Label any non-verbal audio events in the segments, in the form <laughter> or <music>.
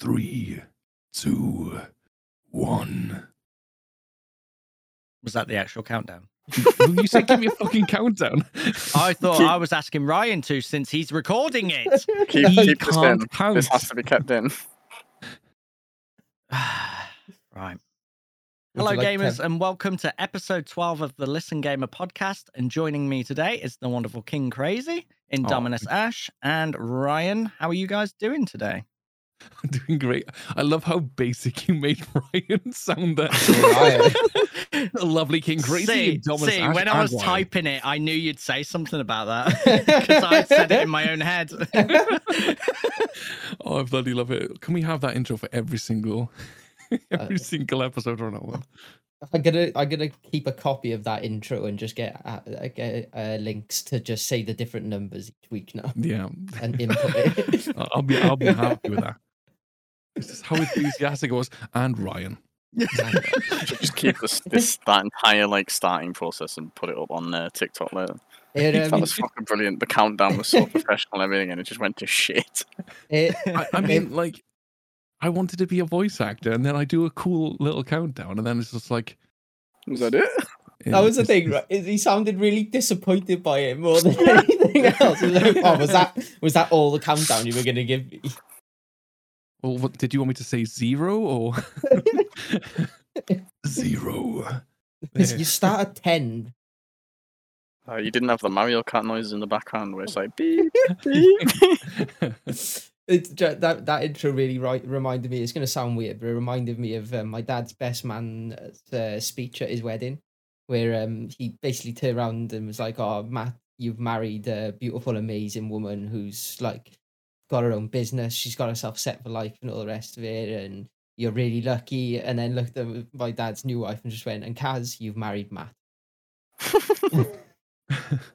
three, two, one. Was that the actual countdown? <laughs> you said give me a fucking countdown. I thought Keep- I was asking Ryan to since he's recording it. <laughs> Keep, He keep this can't count. This has to be kept in. <sighs> right. Hello, like gamers, to- and welcome to episode 12 of the Listen Gamer podcast. And joining me today is the wonderful King Krazey, Indominus oh. Ash, and Ryan. How are you guys doing today? I'm <laughs> doing great. I love how basic you made <laughs> Ryan sound there. Ryan. A <laughs> lovely King Krazey. see, Indominus see Ash, when I was Ryan. typing it, I knew you'd say something about that because I said it in my own head. Oh, I bloody love it. Can we have that intro for every single every Uh, single episode from now on? I'm gonna I'm gonna keep a copy of that intro and just get uh, uh, get uh, links to just say the different numbers each week now Yeah. and input it. I'll I'll be I'll be happy with that. This is how enthusiastic it was. And Ryan. Just keep this, this that entire like starting process and put it up on uh, TikTok later. It, that um, was fucking brilliant. The countdown was so <laughs> professional and everything, and it just went to shit. <laughs> it, I, I mean, like, I wanted to be a voice actor, and then I do a cool little countdown, and then it's just like Was that it? that was the thing, right? He sounded really disappointed by it more than <laughs> anything else. Was like, oh, was that was that all the countdown you were gonna give me? Well, what, did you want me to say zero or <laughs> zero? Because you start at ten. Uh, you didn't have the Mario Kart noises in the background where it's like beep <laughs> beep. It's ju- that that intro really right reminded me. It's going to sound weird, but it reminded me of um, my dad's best man uh, speech at his wedding, where um he basically turned around and was like, "Oh, Matt, you've married a beautiful, amazing woman who's like got her own business. She's got herself set for life and all the rest of it, and you're really lucky." And then looked at my dad's new wife and just went, "And Kaz, you've married Matt. <laughs>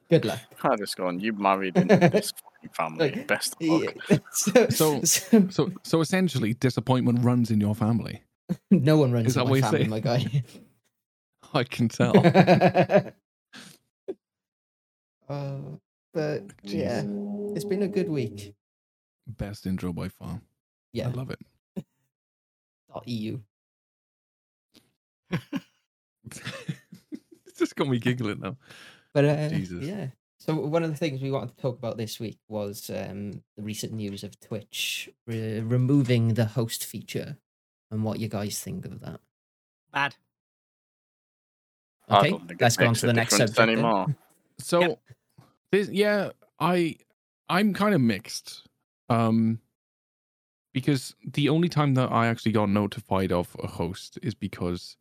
Good luck." I just gone. You married into this <laughs> fucking family. Like, Best of luck. Yeah. <laughs> so, So- so so, so essentially, disappointment runs in your family. no one runs Is in my family, say? my guy. I can tell. uh, but yeah, it's been a good week. Best intro by far. Yeah, I love it. dot EU. it's just got me giggling now. But uh, Jesus. yeah. So one of the things we wanted to talk about this week was um, the recent news of Twitch re- removing the host feature, and what you guys think of that. Bad. I Okay, don't think it let's go on makes to a the next difference subject. then. anymore. So, Yep. this, yeah, I, I'm kind of mixed, um, because the only time that I actually got notified of a host is because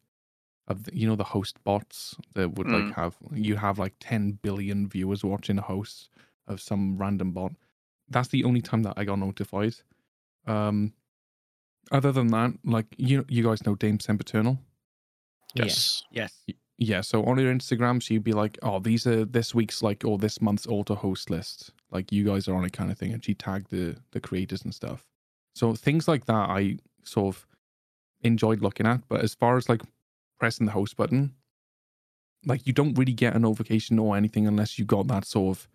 of the, you know the host bots that would Mm. like have you have like 10 billion viewers watching a host of some random bot. That's the only time that I got notified. Um, other than that, like you, you guys know Dame Sempiternal. Yeah. Yes. Yes. Yeah, so on your Instagram, so you'd be like, "Oh, these are this week's like or this month's auto host list. Like you guys are on it, kind of thing." And she tagged the the creators and stuff. So things like that, I sort of enjoyed looking at. But as far as like pressing the host button, like you don't really get a notification or anything unless you got that sort of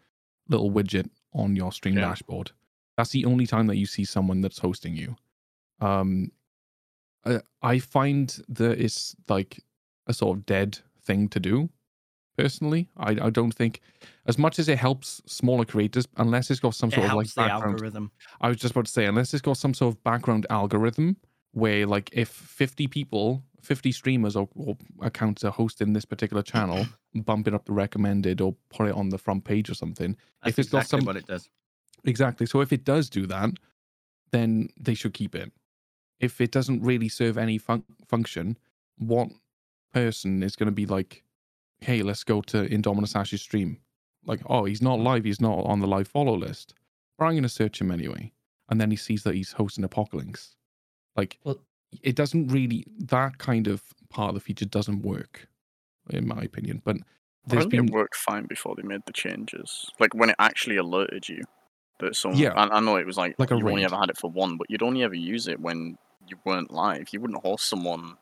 little widget on your stream Yeah. dashboard. That's the only time that you see someone that's hosting you. Um, I, I find that it's like a sort of dead thing to do. Personally, I, I don't think as much as it helps smaller creators, unless it's got some It sort of like background. algorithm. I was just about to say, unless it's got some sort of background algorithm where, like, if 50 people, 50 streamers or, or accounts are hosting this particular channel, <clears throat> bump it up the recommended or put it on the front page or something. That's If it's got exactly some- what it does. Exactly. So if it does do that, then they should keep it. If it doesn't really serve any fun- function, what person is going to be like, hey, let's go to Indominus Ash's stream? Like, oh, he's not live. He's not on the live follow list. But I'm going to search him anyway. And then he sees that he's hosting Apocalynx. Like, Well- it doesn't really, that kind of part of the feature doesn't work, in my opinion. But I there's think been. it worked fine before they made the changes. Like when it actually alerted you that someone. Yeah. I, I know it was like, Like you only ever had it for one, but you'd only ever use it when you weren't live. You wouldn't host someone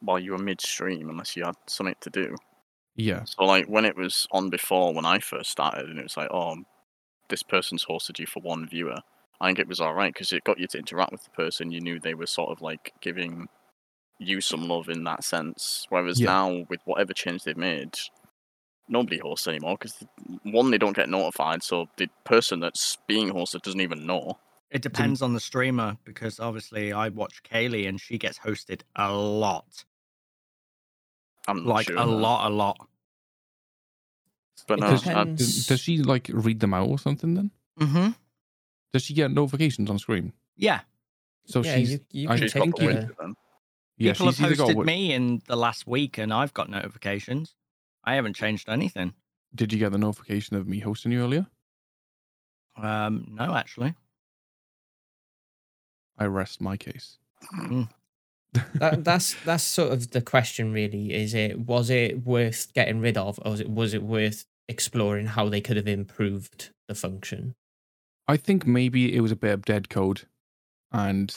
while you were midstream unless you had something to do. Yeah. So like when it was on before when I first started, and it was like, oh, this person's hosted you for one viewer. I think it was all right because it got you to interact with the person. You knew they were sort of like giving you some love in that sense. Whereas Yeah. now, with whatever change they've made, nobody hosts anymore because one, they don't get notified, so the person that's being hosted doesn't even know. It depends on the streamer because obviously I watch Kaylee and she gets hosted a lot. I'm Like sure. a lot, a lot. But no, I, depends. Does, does she like read them out or something then? Mm-hmm. Does she get notifications on screen? Yeah. So yeah, she's you, you I can she's got take the you- link the, to them. yeah, People she's have posted got me in the last week and I've got notifications. I haven't changed anything. Did you get the notification of me hosting you earlier? Um, no, actually. I rest my case. That, that's that's sort of the question really is it was it worth getting rid of or was it was it worth exploring how they could have improved the function I think maybe it was a bit of dead code, and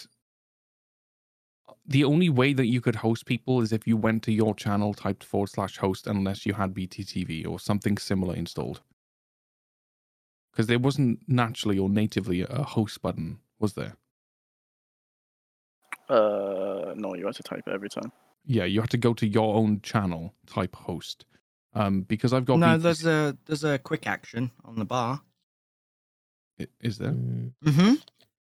the only way that you could host people is if you went to your channel, typed forward slash host, unless you had BTTV or something similar installed. Because there wasn't naturally or natively a host button, was there? Uh, no, you had to type it every time. Yeah, you had to go to your own channel, type host. Um, because I've got no, BT there's a there's a quick action on the bar. I- Is there? Mm. Mm-hmm.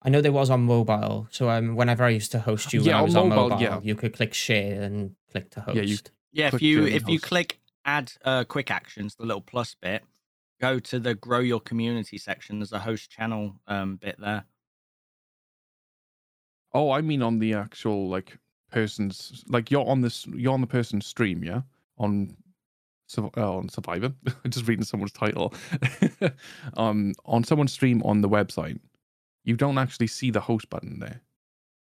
i know there was on mobile so um whenever i used to host you when Yeah, i on was on mobile, mobile yeah. you could click share and click to host Yeah, you- Yeah, if Click you join if you host. click add uh, quick actions, the little plus bit, go to the grow your community section. There's a host channel um bit there. Oh, I mean on the actual like person's like you're on this you're on the person's stream, yeah? On Sur- uh, on Survivor. <laughs> I'm just reading someone's title. <laughs> um on someone's stream on the website, you don't actually see the host button there.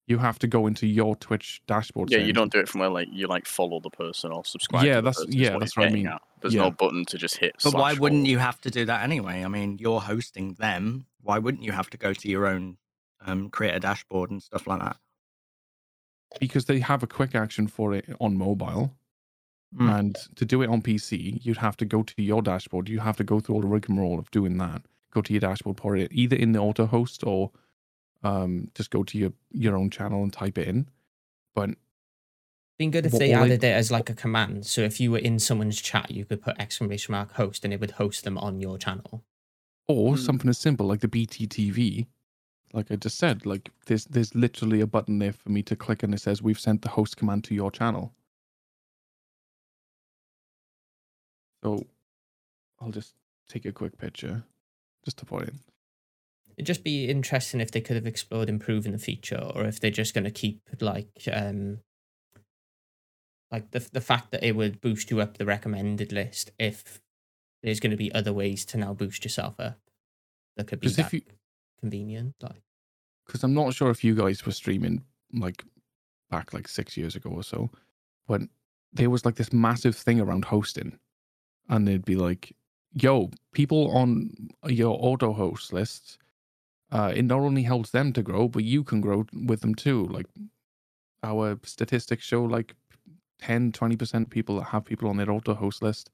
You have to go into your Twitch dashboard. Yeah, you don't do it from where like you like follow the person or subscribe. Yeah, to that's- person, yeah, what that's what I mean. at. There's Yeah. no button to just hit. But why wouldn't follow. you have to do that anyway? I mean, you're hosting them. Why wouldn't you have to go to your own um create a dashboard and stuff like that? because they have a quick action for it on mobile. Mm. And to do it on PC, you'd have to go to your dashboard. You have to go through all the rigmarole of doing that. Go to your dashboard, put it either in the auto host or um, just go to your, your own channel and type it in. But been good if What they will they- added it as like a command so if you were in someone's chat you could put exclamation mark host and it would host them on your channel or Hmm. something as simple like the BTTV, like I just said, like there's there's literally a button there for me to click and it says we've sent the host command to your channel. So I'll just take a quick picture just to put in. it'd just be interesting if they could have explored improving the feature or if they're just going to keep like um like the the fact that it would boost you up the recommended list if there's going to be other ways to now boost yourself up that could be if you- convenient like because I'm not sure if you guys were streaming like back like six years ago or so, but there was like this massive thing around hosting, and they'd be like, "Yo, people on your auto host lists, uh, it not only helps them to grow, but you can grow with them too. Like our statistics show, like 10, 20 percent people that have people on their auto host list,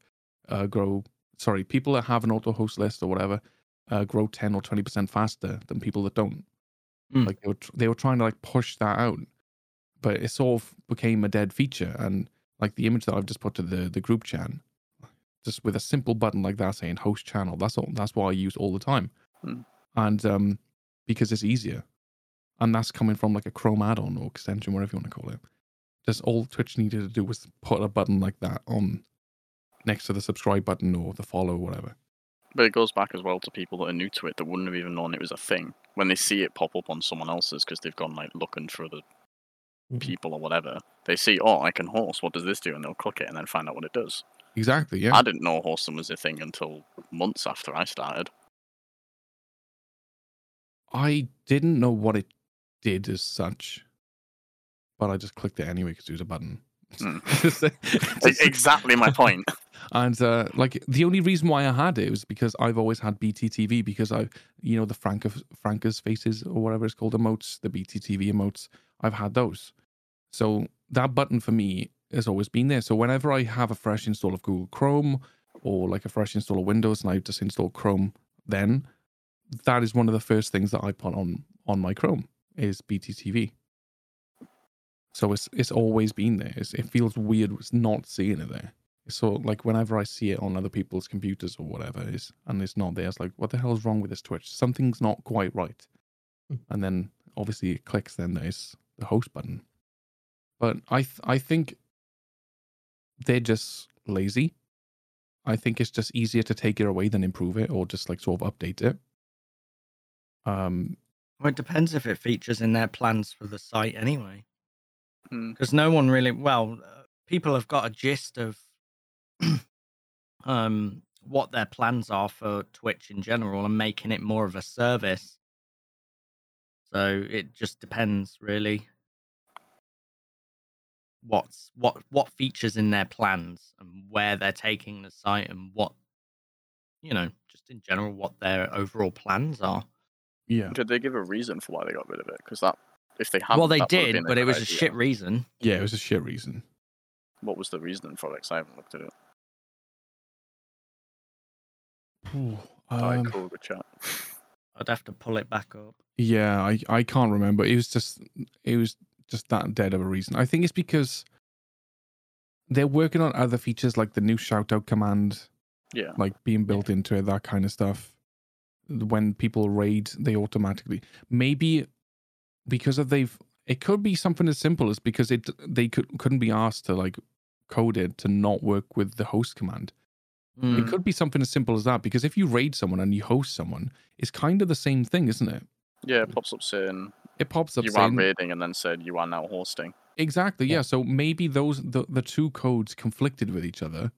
uh, grow. Sorry, people that have an auto host list or whatever, uh, grow ten or twenty percent faster than people that don't." Mm. Like they were they were trying to like push that out, but it sort of became a dead feature. And like the image that I've just put to the the group chat, just with a simple button like that saying host channel. That's all. That's what I use all the time, Hmm. and um, because it's easier, and that's coming from like a Chrome add-on or extension, whatever you want to call it. Just all Twitch needed to do was put a button like that on next to the subscribe button or the follow, or whatever. But it goes back as well to people that are new to it that wouldn't have even known it was a thing when they see it pop up on someone else's because they've gone like looking for the Mhm. people or whatever. They see, oh, I can horse. What does this do? And they'll click it and then find out what it does. Exactly. Yeah. I didn't know hosting was a thing until months after I started. I didn't know what it did as such, but I just clicked it anyway because it was a button. <laughs> Just- exactly my point. <laughs> And uh, like the only reason why I had it was because I've always had BTTV because I, you know, the Franca Franca's faces or whatever it's called emotes, the BTTV emotes. I've had those, so that button for me has always been there. So whenever I have a fresh install of Google Chrome or like a fresh install of Windows, and I just install Chrome, then that is one of the first things that I put on on my Chrome is BTTV. So it's it's always been there. It's, it feels weird not seeing it there. So like whenever I see it on other people's computers or whatever, is and it's not there, it's like, what the hell is wrong with this Twitch? Something's not quite right. Hmm. And then obviously it clicks. Then there's the host button. But I th- I think they're just lazy. I think it's just easier to take it away than improve it or just like sort of update it. Um, Well, it depends if it features in their plans for the site anyway. Hmm. Because no one really, well, uh, people have got a gist of <clears throat> um, what their plans are for Twitch in general and making it more of a service. So it just depends, really. What's what what features in their plans and where they're taking the site and what you know, just in general, what their overall plans are. yeah, Did they give a reason for why they got rid of it? Because that, if they had, well, they did, but it was a shit reason. yeah, it was a shit reason. What was the reasoning for it? 'Cause I haven't looked at it. Alright, Um, cool, good chat. I'd have to pull it back up. Yeah, I I can't remember. It was just it was just that dead of a reason. I think it's because they're working on other features like the new shout out command, Yeah. like being built into it, that kind of stuff. When people raid, they automatically maybe because of they've it could be something as simple as because it they could couldn't be asked to like code it to not work with the host command. Mm. It could be something as simple as that because if you raid someone and you host someone, it's kind of the same thing, isn't it? Yeah, it pops up saying It pops up you saying are raiding and then said you are now hosting. Exactly. Yeah. Yeah. So maybe those the, the two codes conflicted with each other.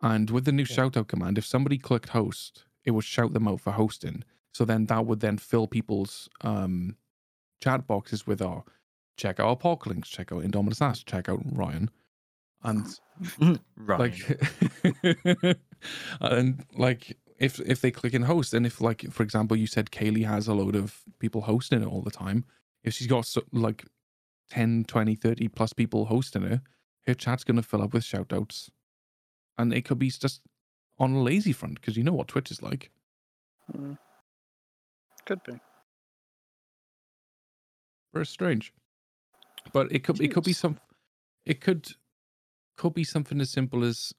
And with the new Yeah. shout out command, if somebody clicked host, it would shout them out for hosting. So then that would then fill people's um chat boxes with our check out Apocalynx, check out Indominus Ass, check out Ryan. And right. <laughs> like <laughs> and like if if they click in host and if like for example you said kaylee has a load of people hosting it all the time if she's got so, like 10 20 30 plus people hosting her her chat's going to fill up with shout outs and it could be just on a lazy front because you know what twitch is like Mm. Could be. Very strange. But it could it could be some it could could be something as simple as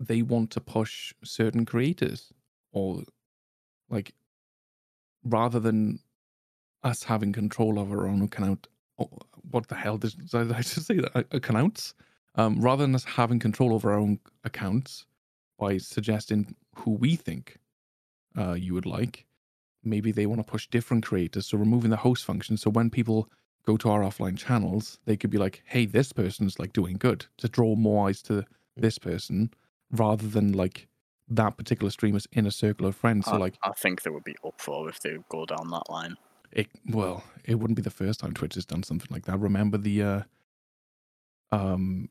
they want to push certain creators or like rather than us having control of our own account oh, what the hell did, did <laughs> i just say that Uh, accounts? Um rather than us having control over our own accounts by suggesting who we think uh you would like maybe they want to push different creators so removing the host function so when people go to our offline channels they could be like hey this person's like doing good to draw more eyes to this person rather than like that particular streamer's inner circle of friends so I, like I think there would be uproar if they go down that line. it well it wouldn't be the first time twitch has done something like that. Remember the uh um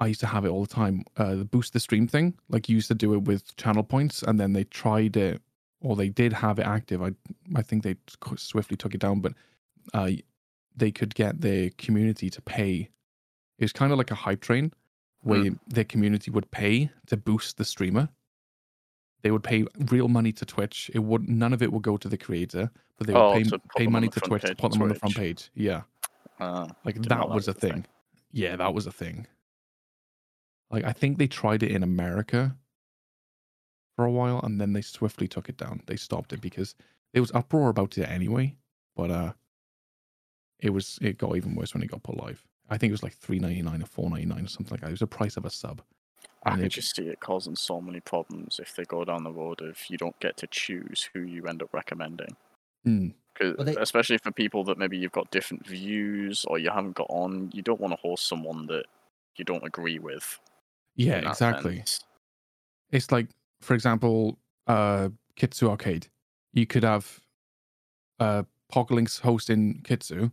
i used to have it all the time uh the boost the stream thing? Like you used to do it with channel points and then they tried it or they did have it active i i think they swiftly took it down but uh they could get their community to pay. It was kind of like a hype train where their community would pay to boost the streamer. They would pay real money to twitch. It would none of it would go to the creator but they would Oh, pay, pay money to twitch to put them on the front page. Yeah. Uh, like that that was a was a thing. thing. Yeah, that was a thing. Like I think they tried it in America for a while and then they swiftly took it down. They stopped it because there was uproar about it anyway, but uh it was it got even worse when it got put live. I think it was like three ninety nine or four ninety nine or something like that. It was the price of a sub. I And could it- just see it causing so many problems if they go down the road of you don't get to choose who you end up recommending. Mm, 'Cause- Well, they- especially for people that maybe you've got different views or you haven't got on, you don't want to host someone that you don't agree with. yeah, exactly. sense. It's like, for example, uh Kitsu Arcade. You could have uh Poglinks hosting Kitsu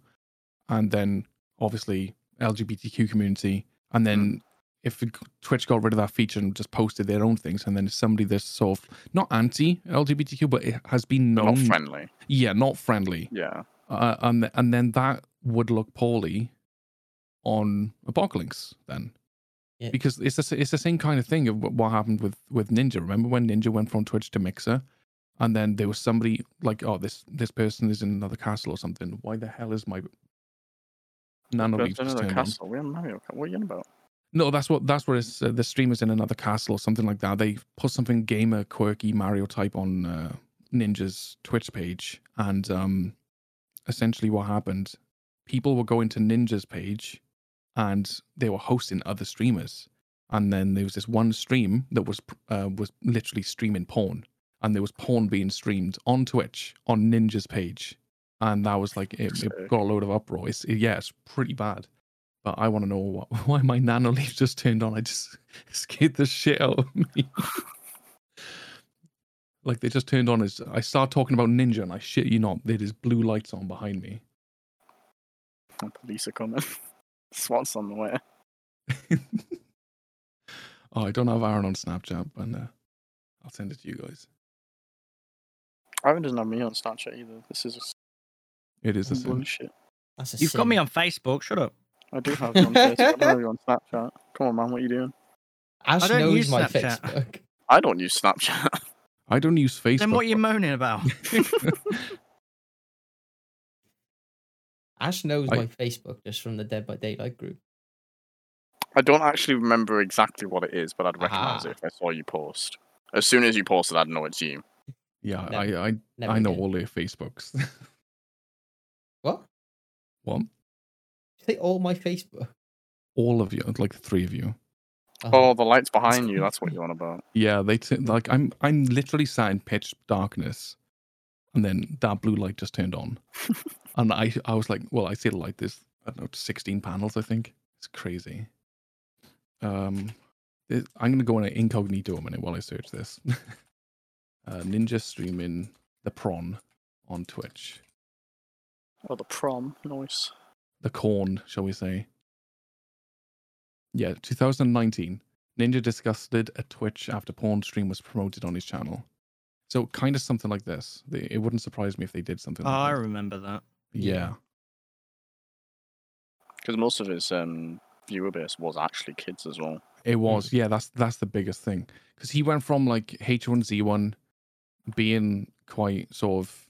and then obviously LGBTQ community. And then if Twitch got rid of that feature and just posted their own things, and then somebody that's sort of not anti LGBTQ, but it has been known, not friendly. yeah, not friendly, Yeah. uh, and and then that would look poorly on Apocalynx then. Yeah. Because it's the, it's the same kind of thing of what happened with, with Ninja. Remember when Ninja went from Twitch to Mixer, and then there was somebody like, oh, this this person is in another castle or something. Why the hell is my nano Go leaf to another turned on? castle. We're in Mario What are you on about? No, that's what that's what it's. Uh, the streamers in another castle or something like that. They put something gamer, quirky Mario type on uh, Ninja's Twitch page, and um, essentially what happened, people were going to Ninja's page, and they were hosting other streamers, and then there was this one stream that was uh, was literally streaming porn, and there was porn being streamed on Twitch on Ninja's page, and that was like it, it got a load of uproar. It's, yeah, it's pretty bad. But I want to know what, <laughs> why my Nanoleaf just turned on. I just <laughs> scared the shit out of me. <laughs> like they just turned on as I start talking about Ninja, and I shit you not, there's blue lights on behind me. The police are coming. SWAT's on the way. <laughs> oh, I don't have Aaron on Snapchat, but uh, I'll send it to you guys. Aaron doesn't have me on Snapchat either. This is It is a some sin. bullshit. That's a You've got me on Facebook. Shut up. I do have you on <laughs> Facebook. I don't have you on Snapchat. Come on, man. What are you doing? Ash I don't knows use my Snapchat. Facebook. I don't use Snapchat. I don't use Facebook. Then what are you moaning about? <laughs> Ash knows I- my Facebook just from the Dead by Daylight group. I don't actually remember exactly what it is, but I'd recognize it if I saw you post. As soon as you posted, I'd know it's you. yeah, Never- I I, I know did. all their Facebooks. <laughs> What? what? Say all my Facebook. All of you, like three of you. Oh, uh-huh. the lights behind you. That's what you're on about. Yeah, they t- like I'm I'm literally sat in pitch darkness, and then that blue light just turned on, <laughs> and I I was like, well, I see the light. There's I don't know, 16 panels. I think it's crazy. Um, this- I'm gonna go in an incognito a minute while I search this. <laughs> uh, Ninja streaming the prawn on Twitch, Oh, the prom. noise. the corn, shall we say? Yeah, 2019. Ninja disgusted it at Twitch after porn stream was promoted on his channel. So kind of something like this. It wouldn't surprise me if they did something. Like that. Oh, I like remember that. Yeah. Because most of his um, viewer base was actually kids as well. It was. Yeah, that's that's the biggest thing. Because he went from like H1Z1 being quite sort of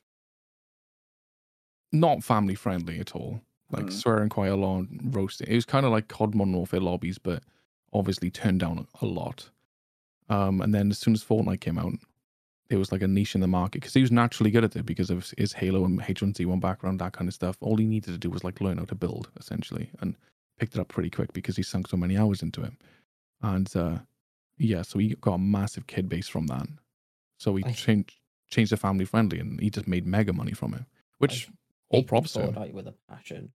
not family friendly at all. Like Mm. swearing quite a lot, roasting. It was kind of like COD Modern Warfare lobbies, but obviously turned down a lot. Um, and then as soon as Fortnite came out, there was like a niche in the market because he was naturally good at it because of his Halo and H1Z1 background, that kind of stuff. All he needed to do was like learn how to build essentially, and picked it up pretty quick because he sunk so many hours into it. And uh, yeah, so he got a massive kid base from that. So he I- changed changed the family friendly, and he just made mega money from it. Which all props to him. With a passion.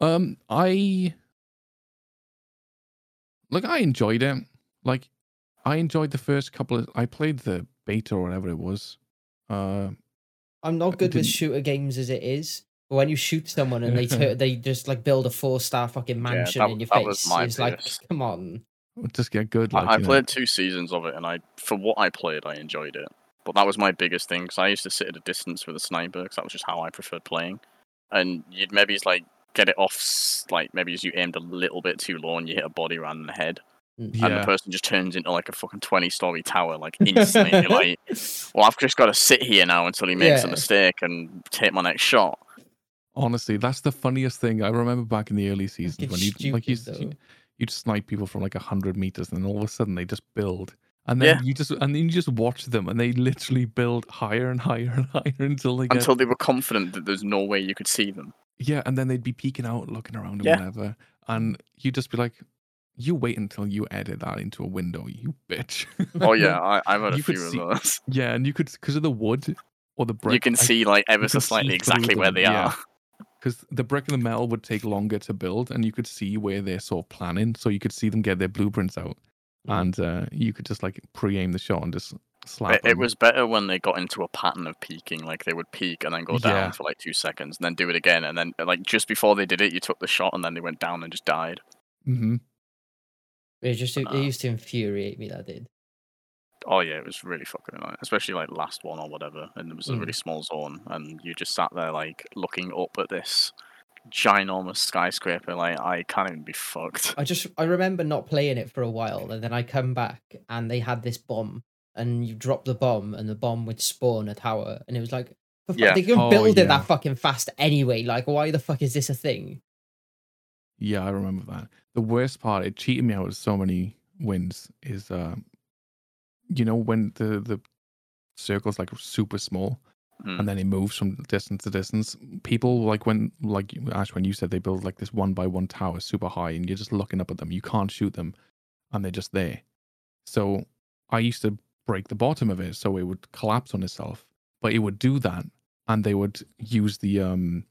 Um, I like I enjoyed it. Like I enjoyed the first couple of. I played the beta or whatever it was. Uh, I'm not good with shooter games as it is. But when you shoot someone and they <laughs> tur they just like build a four star fucking mansion that- in your that was face, my it's like, come on. just get good. Like, I, I you know. played two seasons of it, and I, for what I played, I enjoyed it. But that was my biggest thing because I used to sit at a distance with a sniper because that was just how I preferred playing. And you'd maybe just, like get it off, like maybe as you aimed a little bit too low and you hit a body around in the head, and the person just turns into like a fucking twenty-story tower, like <laughs> instantly. Like, well, I've just got to sit here now until he makes a mistake and take my next shot. honestly, that's the funniest thing. I remember back in the early seasons Fucking when you like you stupid, though. you'd snipe people from like a hundred meters, and then all of a sudden they just build, and then Yeah. you just and then you just watch them, and they literally build higher and higher and <laughs> higher until they get Until they were confident that there's no way you could see them. yeah, and then they'd be peeking out, looking around and Yeah. whatever, and you'd just be like, "You wait until you edit that into a window, you bitch." <laughs> Oh yeah, I, I've had a You few of see- those. yeah, and you could because of the wood or the brick. you can see like ever so slightly exactly where them, they yeah. are. because the brick and the metal would take longer to build, and you could see where they're sort of planning, so you could see them get their blueprints out, Mm. and uh, you could just like pre-aim the shot and just slap. It, it was better when they got into a pattern of peaking, like they would peak and then go down Yeah. for like two seconds, and then do it again, and then like just before they did it, you took the shot, and then they went down and just died. Mhm. It just it Uh. used to infuriate me that did. Oh yeah, it was really fucking annoying, especially like last one or whatever, and it was a Mm. really small zone, and you just sat there like looking up at this ginormous skyscraper, like I can't even be fucked. I just I remember not playing it for a while, and then I come back and they had this bomb, and you drop the bomb, and the bomb would spawn a tower, and it was like, for fuck- Yeah. they can Oh, build it yeah. that fucking fast anyway. Like, why the fuck is this a thing? Yeah, I remember that. The worst part, it cheated me out of so many wins, is uh, you know when the the circle's like super small Hmm. and then it moves from distance to distance. People like when like Ash when you said they build like this one by one tower super high and you're just looking up at them. You can't shoot them, and they're just there. So I used to break the bottom of it so it would collapse on itself, but it would do that, and they would use the um.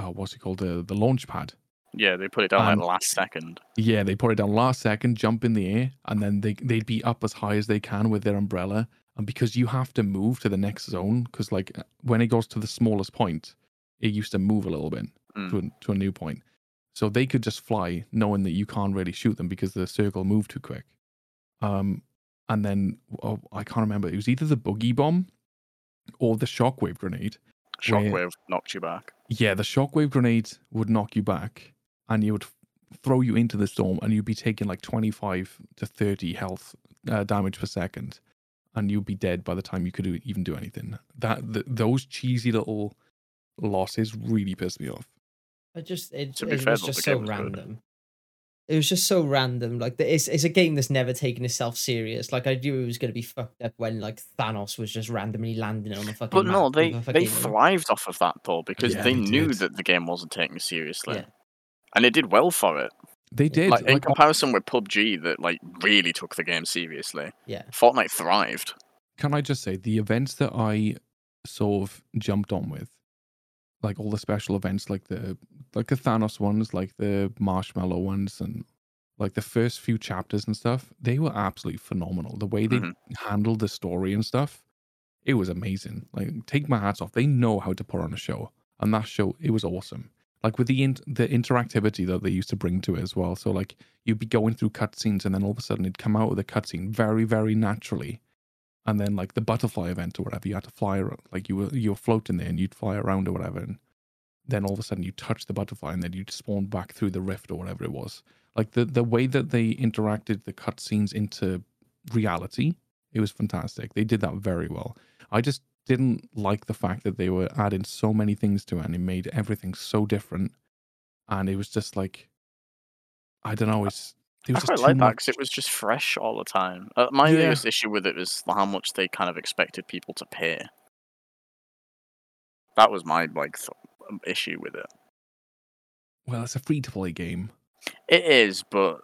Oh, what's it called? The the launch pad. Yeah, they put it down Um, like last second. Yeah, they put it down last second, jump in the air, and then they they'd be up as high as they can with their umbrella. And because you have to move to the next zone, because like when it goes to the smallest point, it used to move a little bit Mm. to a, to a new point. So they could just fly, knowing that you can't really shoot them because the circle moved too quick. Um, and then oh, I can't remember. It was either the boogie bomb or the shockwave grenade. where- Shockwave knocked you back. Yeah, the shockwave grenade would knock you back and you would throw you into the storm and you'd be taking like 25 to 30 health uh, damage per second and you'd be dead by the time you could do, even do anything. That th- Those cheesy little losses really pissed me off. I just it, To be it fair, was just so game was good. random. It was just so random. Like it's it's a game that's never taken itself serious. Like I knew it was gonna be fucked up when like Thanos was just randomly landing on the fucking. But no, map they with a they thrived off of that though because Yeah, they, they knew that the game wasn't taken seriously, Yeah. And it did well for it. They did. Like, in like, comparison with PUBG, that like really took the game seriously. Yeah. Fortnite thrived. can I just say the events that I sort of jumped on with, like all the special events, like the like the Thanos ones, like the Marshmallow ones, and like the first few chapters and stuff, they were absolutely phenomenal. The way they Mhm. handled the story and stuff, it was amazing. Like take my hats off. They know how to put on a show, and that show it was awesome. Like with the in- the interactivity that they used to bring to it as well. So like you'd be going through cutscenes, and then all of a sudden it'd come out of the cutscene very very naturally and then like the butterfly event or whatever, you had to fly around, like you were you were floating there and you'd fly around or whatever, and then all of a sudden you touch the butterfly and then you'd spawn back through the rift or whatever it was. Like the the way that they interacted the cutscenes into reality, it was fantastic. They did that very well. I just didn't like the fact that they were adding so many things to it and it made everything so different, and it was just like I don't know, it's. There I was just quite like that because it was just fresh all the time. Uh, my Yeah. biggest issue with it was how much they kind of expected people to pay. That was my like th- um, issue with it. Well, it's a free to play game. It is, but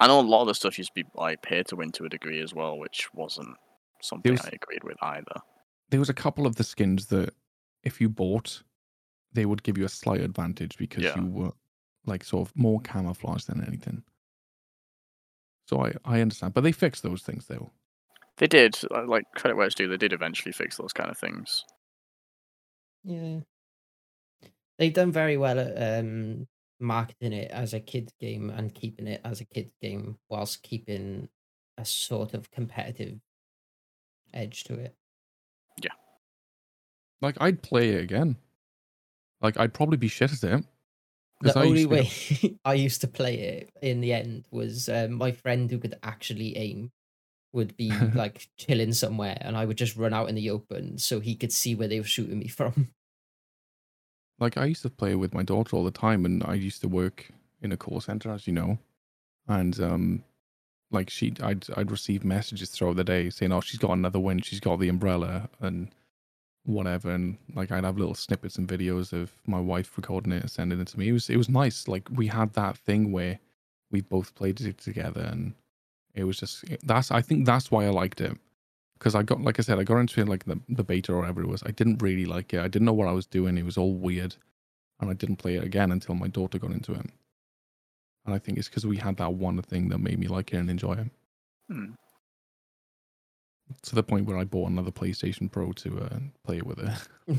I know a lot of the stuff used to be like pay to win to a degree as well, which wasn't something was- I agreed with either. there was a couple of the skins that if you bought they would give you a slight advantage because Yeah. you were like sort of more camouflage than anything so i i understand but they fixed those things though They did, uh, like credit where it's due. They did eventually fix those kind of things. Yeah. They've done very well at um, marketing it as a kids game and keeping it as a kids game whilst keeping a sort of competitive edge to it. Yeah. Like i'd play it again like i'd probably be shit at it The 'Cause I only used to way <laughs> I used to play it in the end was um, my friend who could actually aim would be <laughs> like chilling somewhere and I would just run out in the open so he could see where they were shooting me <laughs> from. like i used to play with my daughter all the time and i used to work in a call center as you know and um like she i'd i'd receive messages throughout the day saying oh she's got another win she's got the umbrella and whatever and like i'd have little snippets and videos of my wife recording it and sending it to me it was it was nice like we had that thing where we both played it together and it was just that's i think that's why i liked it because I got, like I said, I got into it like the, the beta or whatever it was. I didn't really like it. I didn't know what I was doing. It was all weird, and I didn't play it again until my daughter got into it. And I think it's because we had that one thing that made me like it and enjoy it. Hmm. To the point where I bought another PlayStation Pro to uh, play it with it. <laughs>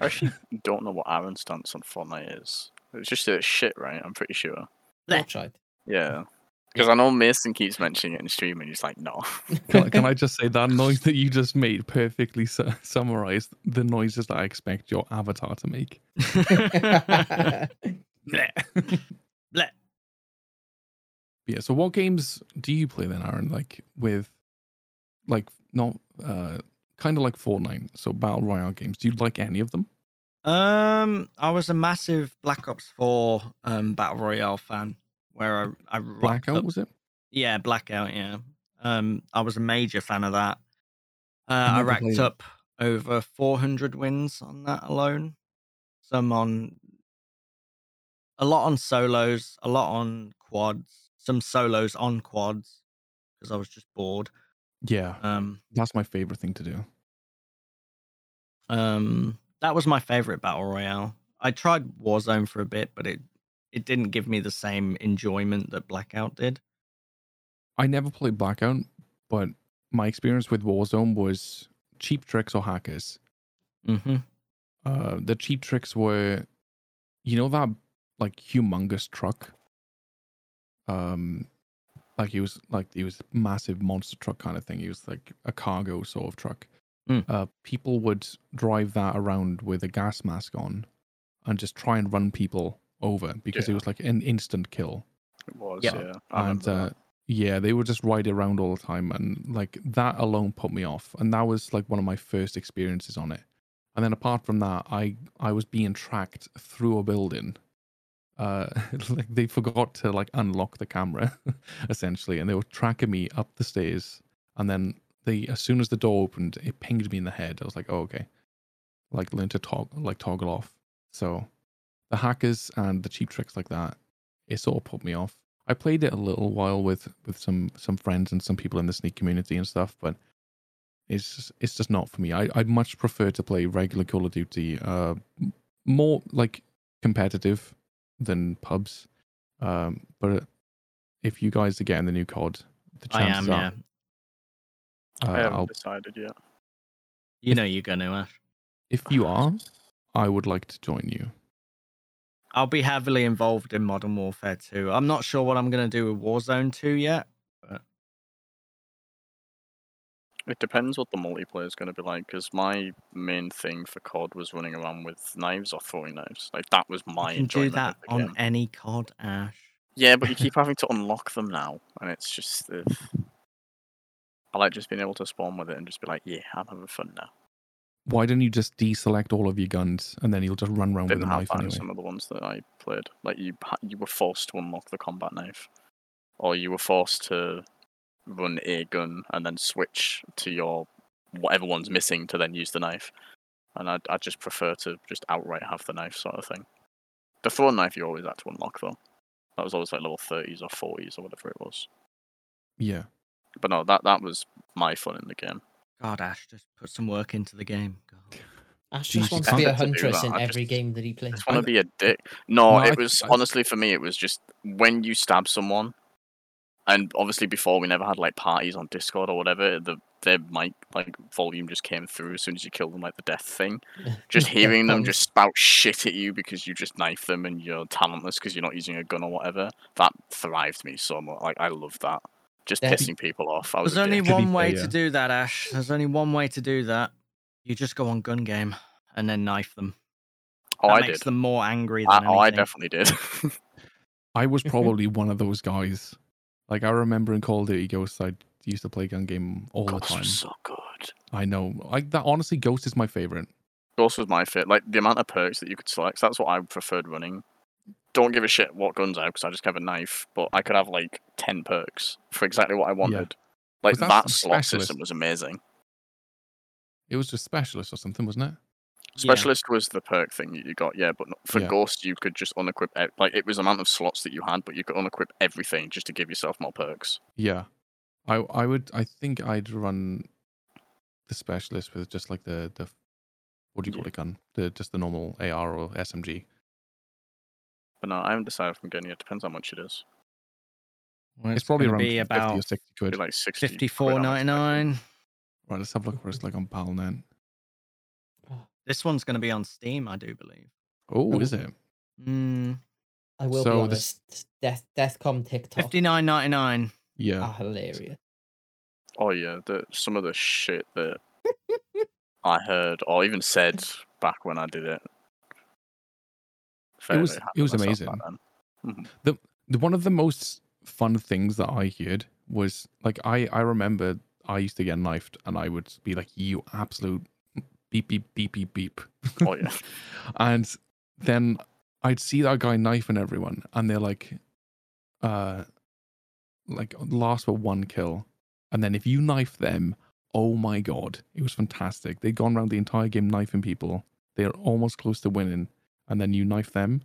I actually <laughs> don't know what Aaron's stance on Fortnite is. It's just that it's shit, right? I'm pretty sure. Blech. Outside. Yeah. Because I know Mason keeps mentioning it in stream, and he's like, "No." <laughs> Can, I- can I just say that noise that you just made perfectly su- summarized the noises that I expect your avatar to make? Yeah. So what games do you play then, Aaron? Like with, like not uh, kind of like Fortnite. So battle royale games. Do you like any of them? Um, I was a massive Black Ops 4 um battle royale fan. Where I I Blackout up- was it? Yeah, Blackout. Yeah. Um, I was a major fan of that. Uh, I I racked played up over 400 wins on that alone. Some on a lot on solos, a lot on quads, some solos on quads because I was just bored. Yeah, Um, that's my favorite thing to do. um, that was my favorite battle royale. I tried Warzone for a bit, but it it didn't give me the same enjoyment that Blackout did. I never played Blackout, but my experience with Warzone was cheap tricks or hackers. Mm-hmm. Uh, the cheap tricks were, you know, that like humongous truck. Um, like he was like he was massive monster truck kind of thing. He was like a cargo sort of truck. Mm. Uh, people would drive that around with a gas mask on, and just try and run people over because it was like an instant kill. It was, Yeah. yeah. And uh, yeah, they would just ride around all the time, and like that alone put me off. And that was like one of my first experiences on it. And then apart from that, I I was being tracked through a building. Uh, <laughs> like they forgot to like unlock the camera, <laughs> essentially, and they were tracking me up the stairs. And then they, as soon as the door opened, it pinged me in the head. I was like, oh okay, like learn to talk, like toggle off. So the hackers and the cheap tricks like that, it sort of put me off. I played it a little while with with some some friends and some people in the sneak community and stuff, but it's just, it's just not for me. I I'd much prefer to play regular Call of Duty, uh, more like competitive than pubs. Um, but if you guys are getting the new COD, the chance. I am, are yeah. uh, I haven't I'll, decided yet. You know you're gonna, Ash. if you are, I would like to join you. I'll be heavily involved in Modern Warfare 2. I'm not sure what I'm gonna do with Warzone 2 yet. It depends what the multiplayer is going to be like. Because my main thing for COD was running around with knives or throwing knives. Like that was my you can do enjoyment that of the on game. any COD, Ash. Yeah, but you keep <laughs> having to unlock them now, and it's just. Uh, I like just being able to spawn with it and just be like, yeah, I'm having fun now. Why don't you just deselect all of your guns and then you'll just run around with Didn't a knife that anyway? some of the ones that I played. Like you, you were forced to unlock the combat knife, or you were forced to run a gun and then switch to your whatever one's missing to then use the knife. And I, I just prefer to just outright have the knife sort of thing. The throwing knife you always had to unlock though. That was always like level thirties or forties or whatever it was. Yeah. But no, that that was my fun in the game. God, Ash, just put some work into the game. God. Ash just you wants to be a can't huntress in every just- game that he plays. I just want to be a dick. No, No, I- it was I- honestly for me. It was just when you stab someone, and obviously before we never had like parties on Discord or whatever. The their mic like volume just came through as soon as you killed them, like the death thing. <laughs> Just hearing them just spout shit at you because you just knife them and you're talentless because you're not using a gun or whatever. That thrived me so much. Like I loved that. Just Yeah. pissing people off. I was There's only dick. One way fair, to do that, Ash. There's only one way to do that. You just go on gun game and then knife them. Oh, that I makes did. them more angry I, oh, I definitely did. <laughs> I was <laughs> probably one of those guys. Like I remember in Call of Duty Ghosts, I used to play gun game all Ghost the time. was so good. I know. Like that. Honestly, Ghost is my favorite. Ghost was my fit. Like the amount of perks that you could select. That's what I preferred running. Don't give a shit what guns I have because I just have a knife, but I could have like ten perks for exactly what I wanted. Like that that slot specialist? system was amazing. It was just specialist or something, wasn't it? Yeah. Specialist was the perk thing that you got, yeah. But no- for Yeah. Ghost, you could just unequip. e- Like it was the amount of slots that you had, but you could unequip everything just to give yourself more perks. Yeah. I I would. I think I'd run the specialist with just like the the what do you call Yeah. it gun? The just the normal AR or SMG. But no, I haven't decided if I'm getting it. Depends how much it is. Well, It's, probably around be 50 or about 60 quid. like sixty. fifty quid, four I'm ninety expecting. nine. Right, let's have a look for it's like on PAL PAL.net. This one's going to be on Steam, I do believe. Oh, Oh. is it? Mm, I will So be this- Death Deathcom TikTok Fifty nine ninety nine. Yeah. are hilarious. Oh yeah, the some of the shit that <laughs> I heard or even said back when I did it. Very, was- it was with myself back amazing. the one of the most fun things that I heard was like I I remember I used to get knifed and I would be like, "You absolute beep beep beep beep beep," Oh yeah. <laughs> and then I'd see that guy knifing everyone, and they're like, uh, like last for one kill, and then if you knife them, oh my god, it was fantastic. They'd gone around the entire game knifing people. They're almost close to winning, and then you knife them.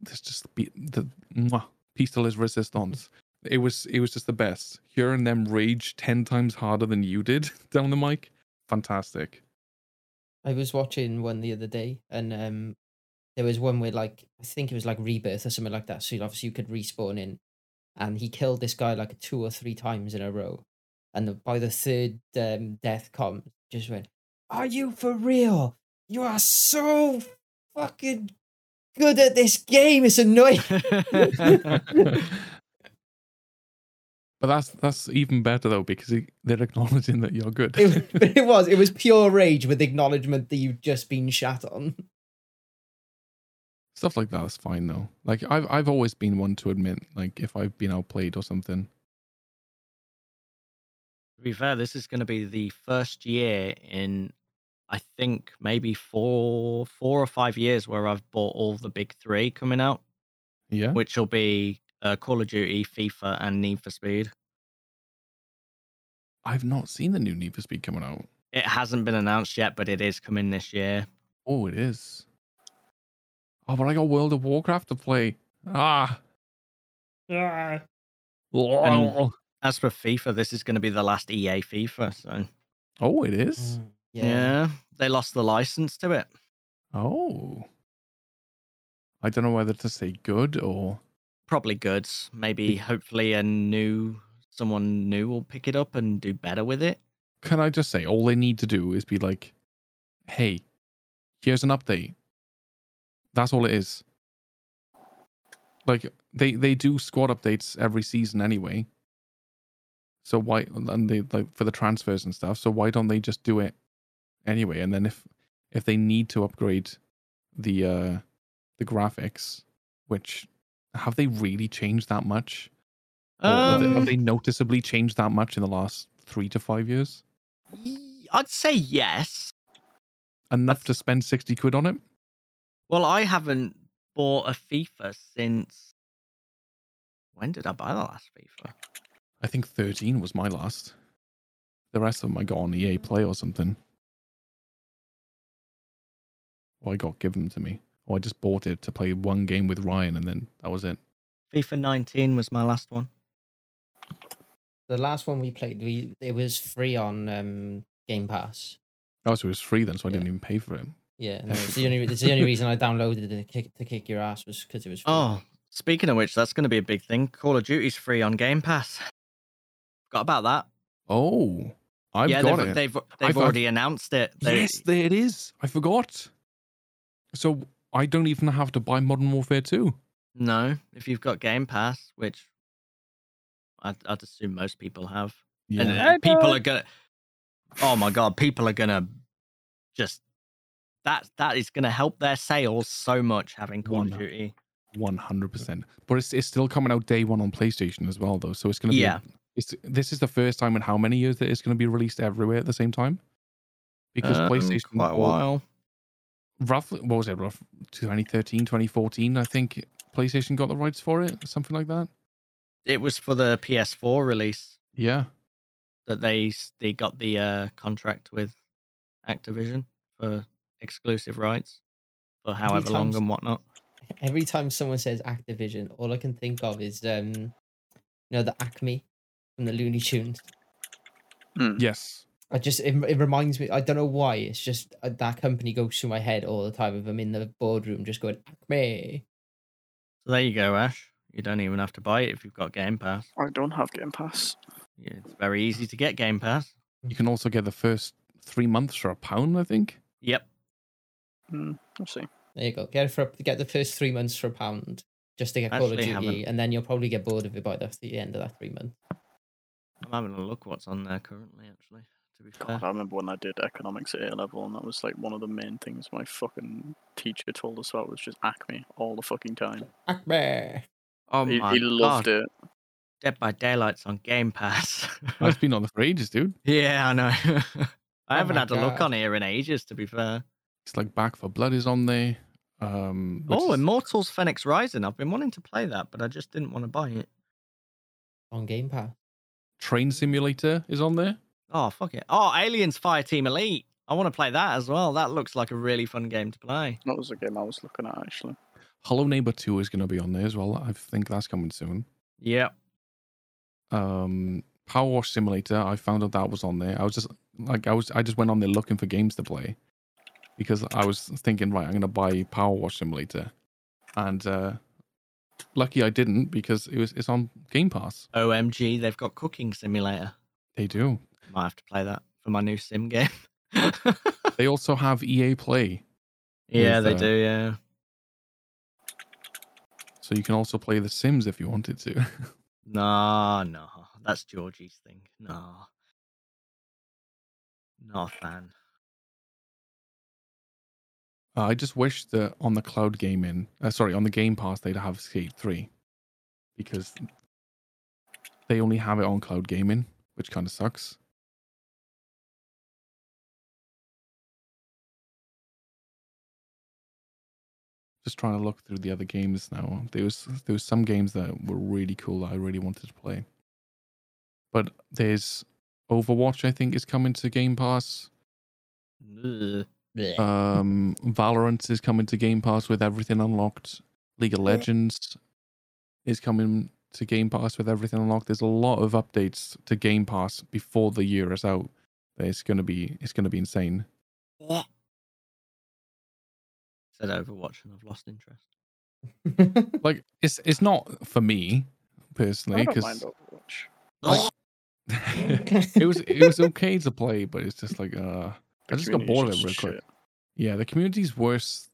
There's just the the mwah, pistol is resistance. It was it was just the best. Hearing them rage ten times harder than you did <laughs> down the mic, fantastic. I was watching one the other day, and um, there was one where like I think it was like rebirth or something like that. So obviously you could respawn in, and he killed this guy like two or three times in a row, and the, by the third um, death com just went, "Are you for real? You are so fucking good at this game. It's annoying." <laughs> <laughs> But that's that's even better though because he, they're acknowledging that you're good. it, but <laughs> it was it was pure rage with acknowledgement that you've just been shat on. Stuff like that is fine though. Like I've I've always been one to admit like if I've been outplayed or something. To be fair, this is going to be the first year in, I think maybe four, four or five years where I've bought all the big three coming out, Yeah. which will be uh, Call of Duty, FIFA, and Need for Speed. I've not seen the new Need for Speed coming out. It hasn't been announced yet, but it is coming this year. Oh, it is. Oh, but I got World of Warcraft to play. Ah. Ah. And- As for FIFA, this is going to be the last EA FIFA. So Oh, it is. yeah. they lost the license to it. Oh. I don't know whether to say good or Probably good. Maybe hopefully a new someone new will pick it up and do better with it. can I just say all they need to do is be like, "Hey, here's an update." That's all it is. Like they they do squad updates every season anyway. So why and they like for the transfers and stuff. So why don't they just do it anyway? And then if if they need to upgrade the uh the graphics, which have they really changed that much? Or have, they, have Um, they noticeably changed that much in the last three to five years? I'd say yes. enough to spend 60 quid on it. Well, I haven't bought a FIFA since. When did I buy the last FIFA? I think 13 was my last. The rest of them I got on EA Play or something. Or I got given to me. Or I just bought it to play one game with Ryan and then that was it. FIFA 19 was my last one. The last one we played, we it was free on um, Game Pass. Oh, so it was free then, so I Yeah. didn't even pay for it. Yeah, no, it's the <laughs> only it's the only reason I downloaded it to kick, to kick your ass was because it was free. Oh, speaking of which, that's going to be a big thing. Call of Duty's free on Game Pass. Forgot about that. Oh, I've yeah, got they've, it. they've they've I've- already announced it. They, Yes, there it is. I forgot. So I don't even have to buy Modern Warfare 2. No, if you've got Game Pass, which I'd, I'd assume most people have, and uh, people are gonna. Oh my god, people are gonna just that that is gonna help their sales so much having Call of Duty. One hundred percent. But it's it's still coming out day one on PlayStation as well, though. So it's gonna be Yeah. It's this is the first time in how many years that it's gonna be released everywhere at the same time? Because Um, PlayStation quite a bought- while. Roughly what was it? Rough 2013, 2014, I think PlayStation got the rights for it, something like that. It was for the PS4 release Yeah. that they they got the uh, contract with Activision for exclusive rights for however long times- and whatnot. Every time someone says Activision, all I can think of is um, you know, the Acme from the Looney Tunes. Hmm. Yes. I just it, it reminds me. I don't know why. It's just uh, that company goes through my head all the time. If I'm in the boardroom, just going Acme. So there you go, Ash. You don't even have to buy it if you've got Game Pass. I don't have Game Pass. Yeah, It's very easy to get Game Pass. You can also get the first three months for a pound, I think. Yep. Hmm, we'll see. There you go. Get it for get the first three months for a pound, just to get Call of Duty, haven't. and then you'll probably get bored of it by the, the end of that three months. I'm having a look what's on there currently, actually, to be fair. God, I remember when I did economics at A level, and that was like one of the main things my fucking teacher told us about was just Acme all the fucking time. Acme. Oh he, my he loved God. it. Dead by Daylight's on Game Pass. <laughs> It's been on there for ages, dude. yeah, I know. <laughs> I Oh haven't my had a look on here in ages, to be fair. It's like Back for Blood is on there. Um, Oh, is- Immortals Phoenix Rising. I've been wanting to play that, but I just didn't want to buy it. on Game Pass. Train Simulator is on there. Oh, fuck it. Oh, Aliens Fireteam Elite. I want to play that as well. That looks like a really fun game to play. That was a game I was looking at actually. Hello Neighbor 2 is going to be on there as well. I think that's coming soon. Yep. Um, Power Wash Simulator, I found out that was on there. I was just like, I was, I just went on there looking for games to play because I was thinking, right, I'm going to buy Power Wash Simulator, and uh, lucky I didn't because it was it's on Game Pass. OMG, they've got Cooking Simulator. They do. Might have to play that for my new sim game. <laughs> They also have EA Play, yeah, With, they uh, do. Yeah. so you can also play The Sims if you wanted to. <laughs> No, no, that's Georgie's thing. No, not a fan. Uh, I just wish that on the cloud gaming, uh, sorry, on the Game Pass, they'd have Skate 3 because they only have it on cloud gaming, which kind of sucks. Just trying to look through the other games now. There was there was some games that were really cool that I really wanted to play. But there's Overwatch, I think, is coming to Game Pass. Um, Valorant is coming to Game Pass with everything unlocked. League of Legends is coming to Game Pass with everything unlocked. There's a lot of updates to Game Pass before the year is out. It's gonna be it's gonna be insane. Said Overwatch, and I've lost interest. <laughs> Like it's it's not for me personally I don't mind because Overwatch. <gasps> <laughs> it was it was okay to play, but it's just like uh The I just got bored of it just real quick. shit. yeah the community's worse,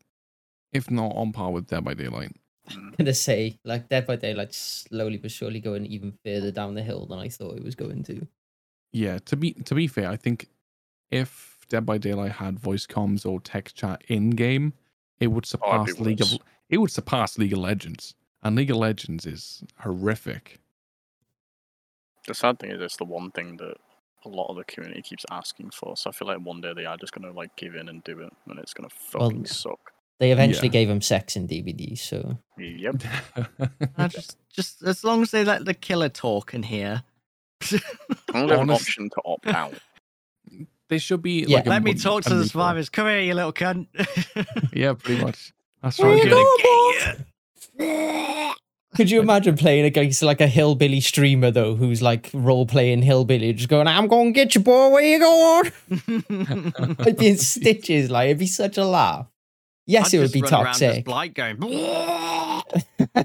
if not on par with Dead by Daylight. Mm. gonna say like Dead by Daylight slowly but surely going even further down the hill than I thought it was going to. Yeah, to be to be fair, I think if Dead by Daylight had voice comms or text chat in game, it would Oh, surpass be League of it would surpass League of Legends. And League of Legends is horrific. The sad thing is, it's the one thing that a lot of the community keeps asking for. So I feel like one day they are just gonna like give in and do it, and it's gonna Well, fucking suck. They eventually Yeah. gave him sex in DVDs, so Yep. <laughs> Just, just as long as they let the killer talk in here. <laughs> I don't have an option to opt out. <laughs> they should be Yeah. like a let me talk a to the neutral. survivors. Come here, you little cunt. <laughs> Yeah, pretty much. That's We're right. gonna yeah. Could you imagine playing against like a hillbilly streamer though, who's like role playing hillbilly, just going, "I'm gonna get you, boy. Where you going?" I'd be in stitches. Like it'd be such a laugh. Yes, I'd it would just be run around as toxic. Blight going. <laughs> <laughs>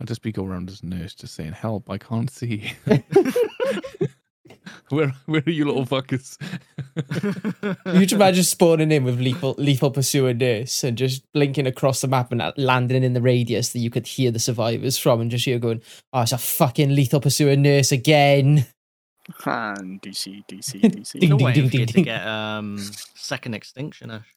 I'll just be going around as a nurse just saying, Help, I can't see. <laughs> where where are you little fuckers? You <laughs> just imagine spawning in with lethal, lethal pursuer nurse and just blinking across the map and landing in the radius that you could hear the survivors from, and just hear going, "Oh, it's a fucking lethal pursuer nurse again." And DC, DC, <laughs> DC. Still ding, waiting ding, for you ding, to ding. get um second extinction. Ash.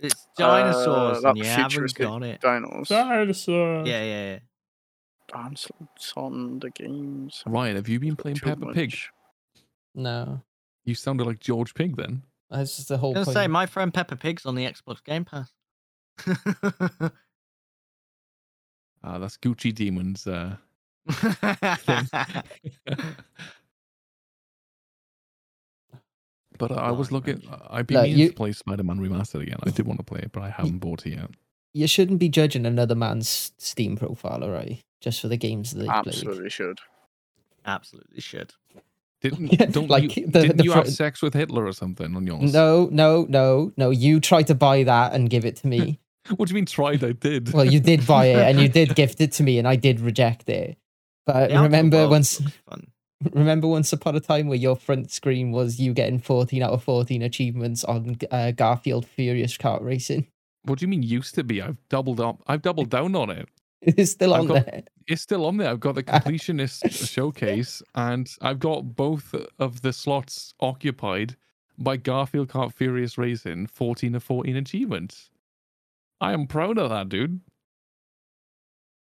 It's dinosaurs, that and you haven't got it. Dinos. Dinosaur. Yeah, yeah, yeah. I'm s- it's on the games. Ryan, have you been playing Too Peppa Pig? No, You sounded like George Pig then. that's just the whole I was point. gonna say my friend Peppa Pig's on the Xbox Game Pass. Ah, that's Gucci Demon's uh <laughs> <laughs> But I was looking. I've been Look, meaning you- to play Spider-Man Remastered again. I did want to play it, but I haven't bought it yet. you shouldn't be judging another man's Steam profile, alright? Just for the games that they played. Absolutely should. Absolutely should. Didn't Yeah, <laughs> don't like you, the- didn't the you fro- have sex with Hitler or something on yours? No, no, no, no. You tried to buy that and give it to me. <laughs> What do you mean tried? I did. well, you did buy it and you did <laughs> gift it to me, and I did reject it. But The Outer remember once, fun. Remember once upon a time where your front screen was you getting fourteen out of fourteen achievements on uh, Garfield Furious Kart Racing. What do you mean used to be? I've doubled up. I've doubled down on it. <laughs> It's still I've on got- there. It's still on there. I've got the <laughs> completionist showcase, and I've got both of the slots occupied by Garfield Kart Furious Racing 14 of 14 achievements. I am proud of that, dude.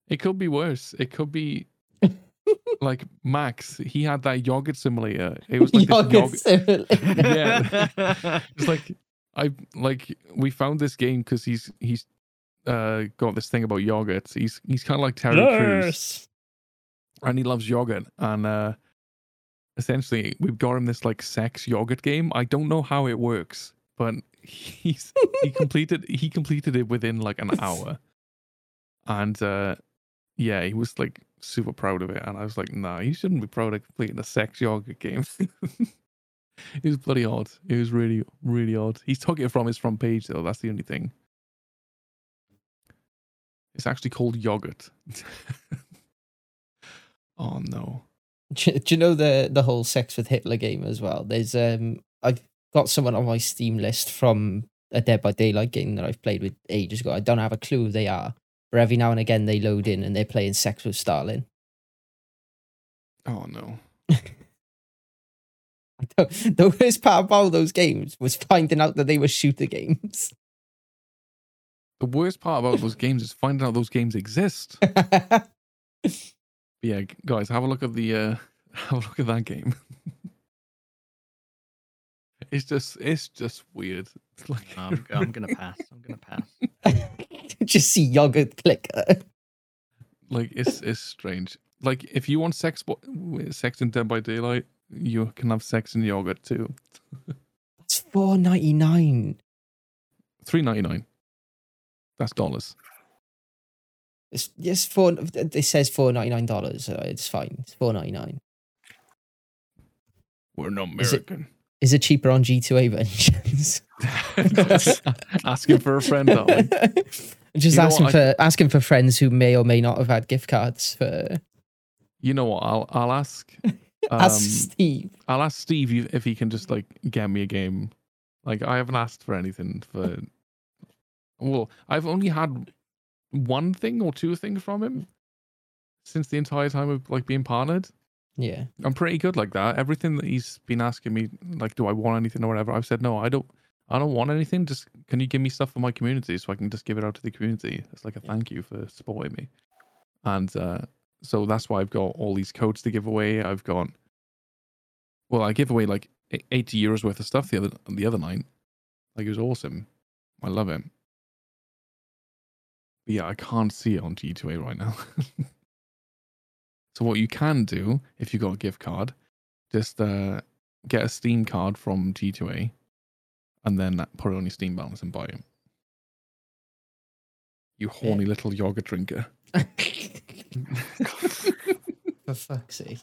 It could be worse. It could be like Max. He had that yogurt simulator. It was like Yogurt yogurt. simulator. Yeah. <laughs> It's like I like we found this game because he's he's uh got this thing about yogurt. He's he's kind of like Terry Crews, and he loves yogurt. And uh essentially, we've got him this like sex yogurt game. I don't know how it works, but he's he <laughs> completed he completed it within like an hour, and uh yeah, he was like super proud of it. And I was like, nah, you shouldn't be proud of completing a sex yogurt game. <laughs> it was bloody odd. It was really, really odd. He took it from his front page though. That's the only thing. It's actually called yogurt. <laughs> oh no. do, do you know the the whole sex with Hitler game as well? There's um I've got someone on my Steam list from a Dead by Daylight game that I've played with ages ago. I don't have a clue who they are, but every now and again they load in and they're playing Sex with Stalin. Oh no. <laughs> The worst part about those games was finding out that they were shooter games. <laughs> The worst part about those games is finding out those games exist. <laughs> Yeah, guys, have a look at the uh have a look at that game. it's just it's just weird. It's like I'm, I'm gonna pass. I'm gonna pass. <laughs> Just see yogurt clicker. like it's it's strange. Like if you want sex sex in Dead by Daylight, you can have sex in yogurt too. <laughs> That's four ninety nine. Three ninety nine. That's dollars. It's yes four. It says four ninety nine dollars. So it's fine. It's four ninety nine. We're not Is it- American. Is it cheaper on G two A versions? <laughs> Asking for a friend, darling. Just You know asking for asking for friends who may or may not have had gift cards for. You know what? I'll I'll ask. <laughs> Ask Um, Steve. I'll ask Steve if- if he can just like get me a game. Like I haven't asked for anything for. Well, I've only had one thing or two things from him since the entire time of like being partnered. Yeah. I'm pretty good like that. Everything that he's been asking me, like, do I want anything or whatever? I've said no. I don't. I don't want anything. Just can you give me stuff for my community so I can just give it out to the community? It's like a thank you for supporting me. And uh, so that's why I've got all these codes to give away. I've got. Well, I give away like e- 80 euros worth of stuff the other the other night. Like it was awesome. I love it. But yeah, I can't see it on G2A right now. <laughs> so what you can do if you got a gift card, just uh, get a Steam card from G2A, and then put it on your Steam balance and buy it. You horny little yogurt drinker. <laughs> For fuck's sake.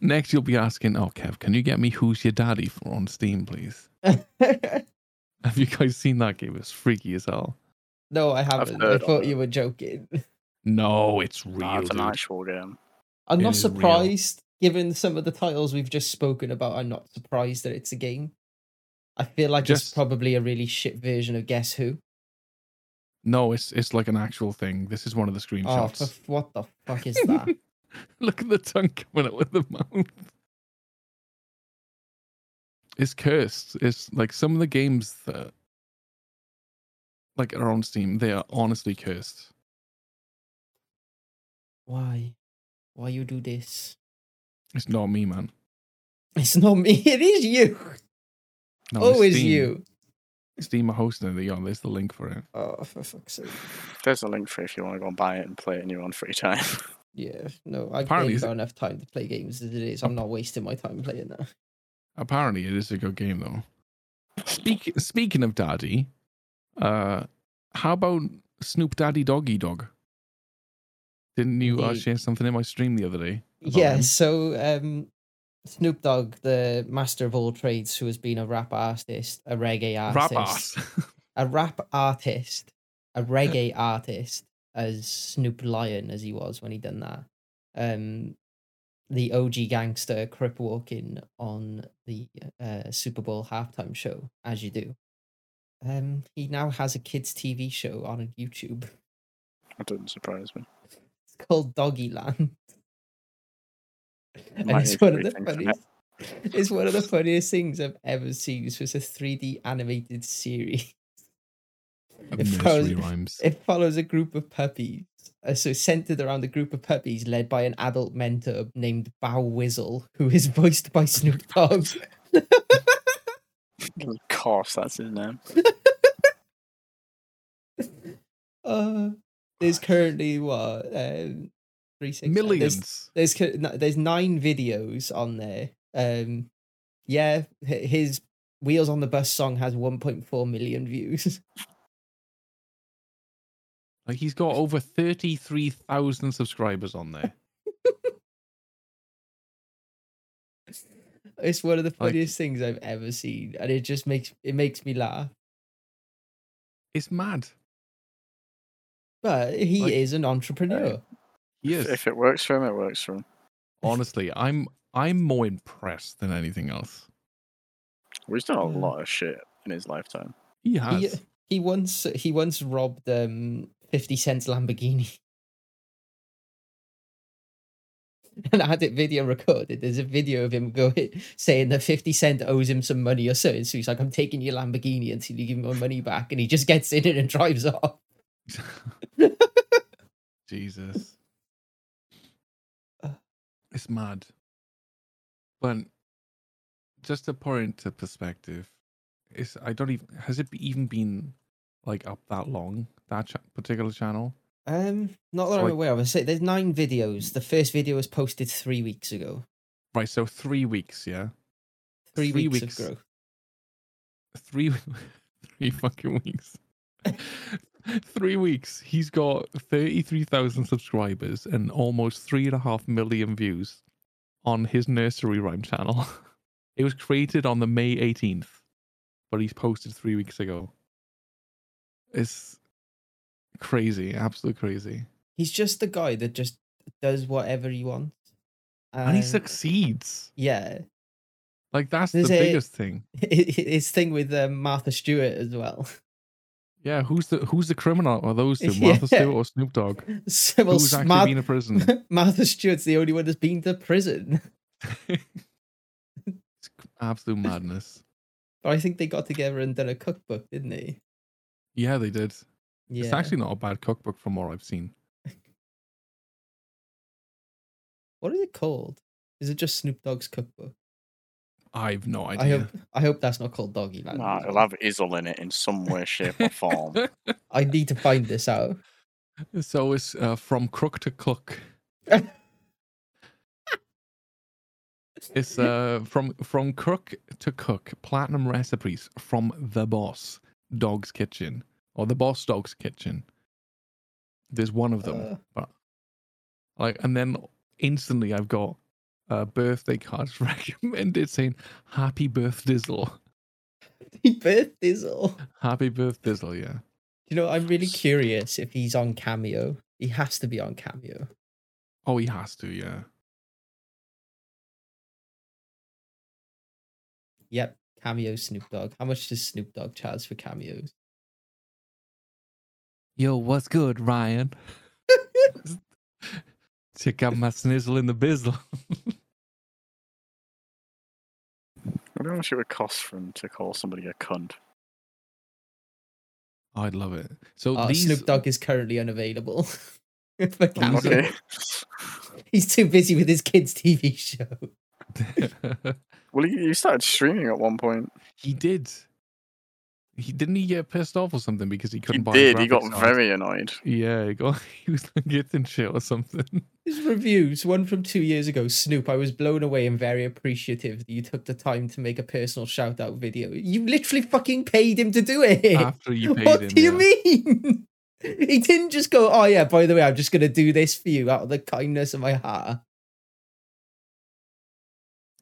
Next, you'll be asking, "Oh, Kev, can you get me Who's Your Daddy for on Steam, please?" <laughs> Have you guys seen that game? It's freaky as hell. no, I haven't. I thought you were joking. No, it's real. Nah, it's an actual game. I'm It not is real. surprised, given some of the titles we've just spoken about. I'm not surprised that it's a game. I feel like it's probably a really shit version of Guess Who. No, it's it's like an actual thing. This is one of the Oh, screenshots. for, f- what the fuck is <laughs> that? Look at the tongue coming out with the mouth. It's cursed. It's like some of the games that like are on Steam, they are honestly cursed. Why? Why you do this? It's not me, man. It's not me. <laughs> It is you. No, oh, it's it's Steam. you. Steam are hosting it. Yeah, there's the link for it. Oh, for fuck's sake. There's a link for it if you want to go and buy it and play it in your own free time. <laughs> Yeah, no, I've Apparently barely it's- got enough time to play games as it is. I'm not wasting my time playing that. Apparently, it is a good game though. Speak, speaking of Daddy, uh, how about Snoop Daddy Doggy Dog? Didn't you uh, share something in my stream the other day? Yeah, him? so um, Snoop Dogg, the master of all trades, who has been a rap artist, a reggae Rap artist, ass. a rap artist, a <laughs> reggae artist, as Snoop Lion as he was when he done that. Um, the OG gangster crip walking on the uh, Super Bowl halftime show, as you do. Um, he now has a kids' TV show on YouTube. That doesn't surprise me. It's called Doggy Land. And it's one of the funniest. It's one of the funniest things I've ever seen. It's just a 3D animated series. It follows-. It follows a group of puppies uh, so centered around a group of puppies led by an adult mentor named Bow Wizzle, who is voiced by Snoop Dogg. <laughs> Of course, that's his name. <laughs> uh, there's currently what um, three six nine- there's- Millions. There's no- there's nine videos on there. Um, yeah, his Wheels on the Bus song has 1.4 million views. <laughs> Like he's got over thirty-three thousand subscribers on there. <laughs> it's one of the Like- funniest things I've ever seen, and it just makes it makes me laugh. It's mad. But he Like- is an entrepreneur. He If, is. if it works for him, it works for him. Honestly, I'm I'm more impressed than anything else. Well, he's done a lot of shit in his lifetime. He has. He, he once he once robbed um 50 Cent's Lamborghini. <laughs> And I had it video recorded. There's a video of him going <laughs> saying that 50 Cent owes him some money or something. So he's like, I'm taking your Lamborghini until you give me my money back. And he just gets in it and <laughs> drives off. Jesus. It's mad. But just to put into perspective, it's I don't even has it even been like up that long that cha- particular channel? Um, not that So, I'm like- aware of. I say there's nine videos. The first video was posted three weeks ago. Right, so three weeks, yeah, Three, Three weeks, weeks. of growth. three <laughs> three fucking weeks. <laughs> <laughs> three weeks. He's got thirty-three thousand subscribers and almost three and a half million views on his nursery rhyme channel. <laughs> It was created on the May eighteenth, but he's posted three weeks ago. It's crazy, absolute crazy, He's just the guy that just does whatever he wants. and he succeeds. Yeah. Like that's There's the a- biggest thing. <laughs> His thing with um, Martha Stewart as well. Yeah, who's the who's the criminal? Are those two, <laughs> Yeah. Martha Stewart or Snoop Dogg? <laughs> So, well, Who's actually Mar- been in prison? <laughs> Martha Stewart's the only one that's been to prison. it's absolute madness. But I think they got together and done a cookbook, didn't they? Yeah, they did. Yeah. It's actually not a bad cookbook from what I've seen. What is it called? Is it just Snoop Dogg's cookbook? I've no I idea. hope I hope that's not called Doggy Land. Nah, as it'll have Izzle in it in some way, shape, or form. <laughs> I need to find this out. so it's uh, from crook to cook. <laughs> It's uh from from crook to cook platinum recipes from the boss dog's kitchen or the boss dog's kitchen. There's one of them, Uh. but like, and then instantly I've got uh, birthday cards <laughs> recommended saying "Happy Birth Dizzle." Happy birth Dizzle. Happy Birth Dizzle, yeah. You know, I'm really curious if he's on Cameo. He has to be on Cameo. Oh, he has to, yeah. Yep, Cameo Snoop Dogg. How much does Snoop Dogg charge for cameos? Yo, what's good, Ryan? <laughs> <laughs> Check out my snizzle in the bizzle. I don't know how much it would cost for him to call somebody a cunt. I'd love it. So Oh, these Snoop Dogg is currently unavailable <laughs> for Cameo. Okay. He's too busy with his kids' TV show. well, he, he started streaming at one point. he did. He didn't he get pissed off or something because he He couldn't buy. a did. He got graphics card? very annoyed. Yeah, he got. <laughs> He was like getting shit or something. <laughs> His reviews, one from two years ago, Snoop, I was blown away and very appreciative that you took the time to make a personal shout out video. You literally fucking paid him to do it. After you <laughs> paid what him, do you mean? he didn't just go, oh yeah, by the way, I'm just going to do this for you out of the kindness of my heart.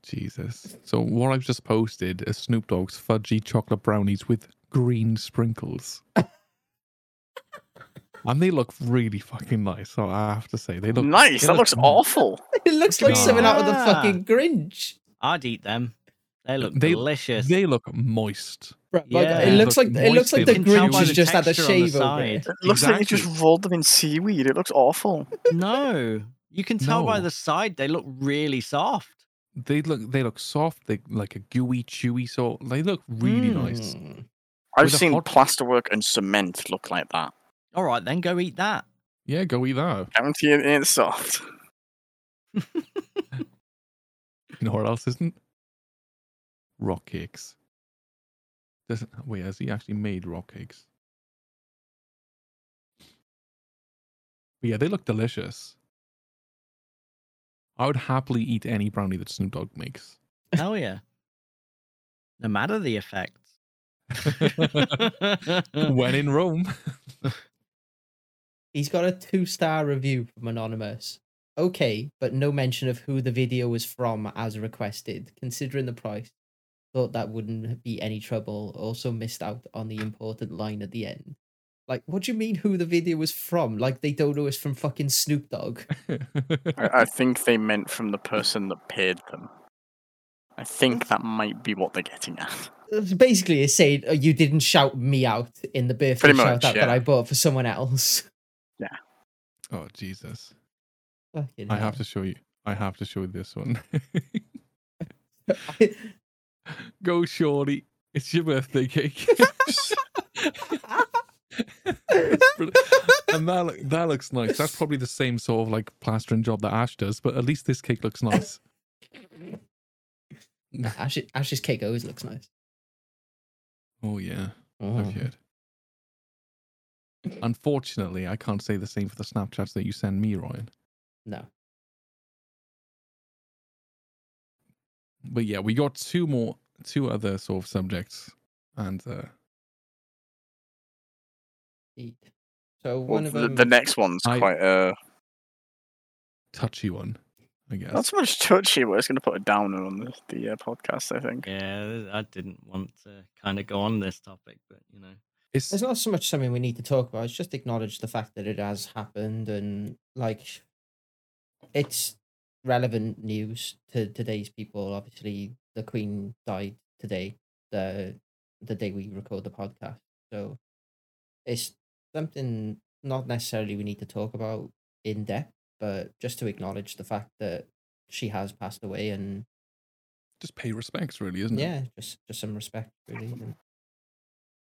Jesus. So what I've just posted is Snoop Dogg's fudgy chocolate brownies with green sprinkles. <laughs> and they look really fucking nice. So I have to say they look nice. they That look looks m- awful. <laughs> It looks like something out of the fucking Grinch. I'd eat them. They look They- delicious. They look moist. Right, Yeah. like, it looks Look like it looks like the they look Grinch chewy. has just had a texture on the shave over it. It looks like you just rolled them in seaweed. It looks awful. <laughs> no, you can tell by the side they look really soft. They look they look soft. They like a gooey, chewy sort. They look really nice. Hmm. I've seen hot- plasterwork and cement look like that. All right, then go eat that. Yeah, go eat that. Guarantee it ain't soft. You know what else isn't? Rock cakes. Doesn't wait, has he actually made rock cakes? But yeah, they look delicious. I would happily eat any brownie that Snoop Dogg makes. Hell yeah. No matter the effects. <laughs> when in Rome. He's got a two star review from Anonymous. Okay, but no mention of who the video was from as requested. Considering the price, thought that wouldn't be any trouble. Also missed out on the important line at the end. Like, what do you mean who the video was from? Like they don't know it's from fucking Snoop Dogg. I, I think they meant from the person that paid them. I think that might be what they're getting at. It's Basically, it's saying uh, you didn't shout me out in the birthday Pretty shout much, out that. I bought for someone else. Yeah. Oh Jesus. Fucking I have to show you I have to show you this one. <laughs> Go shorty. It's your birthday cake. <laughs> And that, look- that looks nice. That's probably the same sort of like plastering job that Ash does, but at least this cake looks nice. <laughs> Ash's, Ash's cake always looks nice. Oh yeah, Oh. I've heard. Unfortunately, I can't say the same for the Snapchats that you send me, Ryan. No. But yeah, we got two more, two other sort of subjects, and uh, Indeed. So Well, one of the, them. the next one's I- quite a touchy one, I guess. not so much touchy, but it's going to put a downer on the, the uh, podcast. I think. Yeah, I didn't want to kind of go on this topic, but you know. It's It's not so much something we need to talk about. It's just acknowledge the fact that it has happened and like it's relevant news to today's people. Obviously, the Queen died today, the the day we record the podcast. So it's something not necessarily we need to talk about in depth, but just to acknowledge the fact that she has passed away and just pay respects, really, isn't it? yeah, just just some respect really. and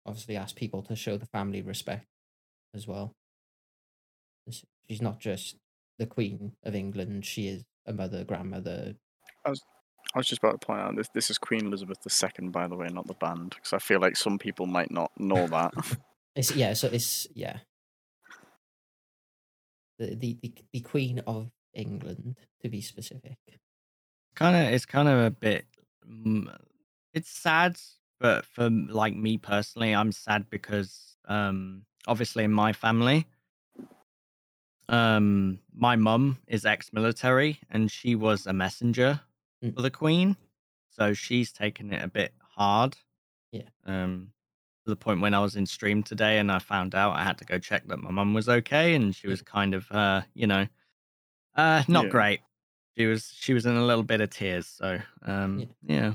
obviously, ask people to show the family respect as well. She's not just the Queen of England; she is a mother, grandmother. I was just about to point out this. This is Queen Elizabeth II, by the way, not the band, because I feel like some people might not know that. <laughs> It's yeah, so it's yeah. The the the, the Queen of England, to be specific. kind of it's kind of a bit mm, it's sad but for like me personally i'm sad because um obviously in my family um my mum is ex-military and she was a messenger Mm. for the queen so she's taken it a bit hard Yeah. um to the point when i was in stream today and i found out i had to go check that my mum was okay and she was kind of uh you know uh not Yeah. great she was she was in a little bit of tears so um Yeah. yeah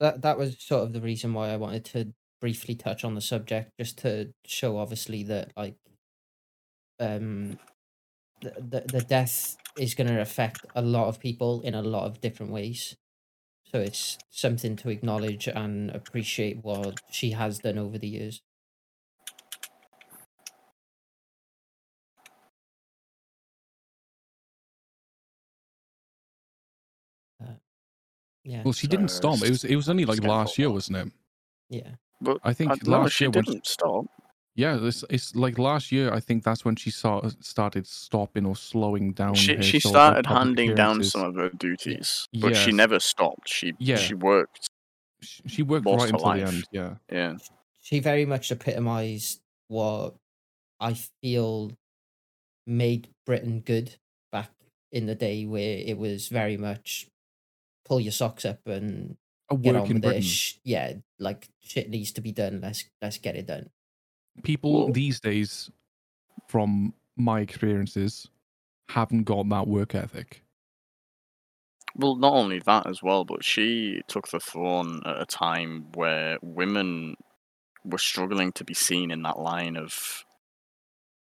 that that was sort of the reason why I wanted to briefly touch on the subject, just to show obviously that like um the the, the death is going to affect a lot of people in a lot of different ways. So it's something to acknowledge and appreciate what she has done over the years. Uh, yeah, Well, she didn't stop. It was it was only like last year, wasn't it? yeah. But I think I, no, last she year when didn't stop. Yeah, it's, it's like last year. I think that's when she saw started stopping or slowing down. She she sort of, like, started handing down some of her duties, but she never stopped. She Yeah. she worked. She she worked most right her until the life. end. Yeah, Yeah, she very much epitomized what I feel made Britain good back in the day where it was very much pull your socks up and a get on with Britain. it. Yeah, like shit needs to be done. Let's let's get it done. People these days, from my experiences, haven't got that work ethic. Well, not only that as well, but she took the throne at a time where women were struggling to be seen in that line of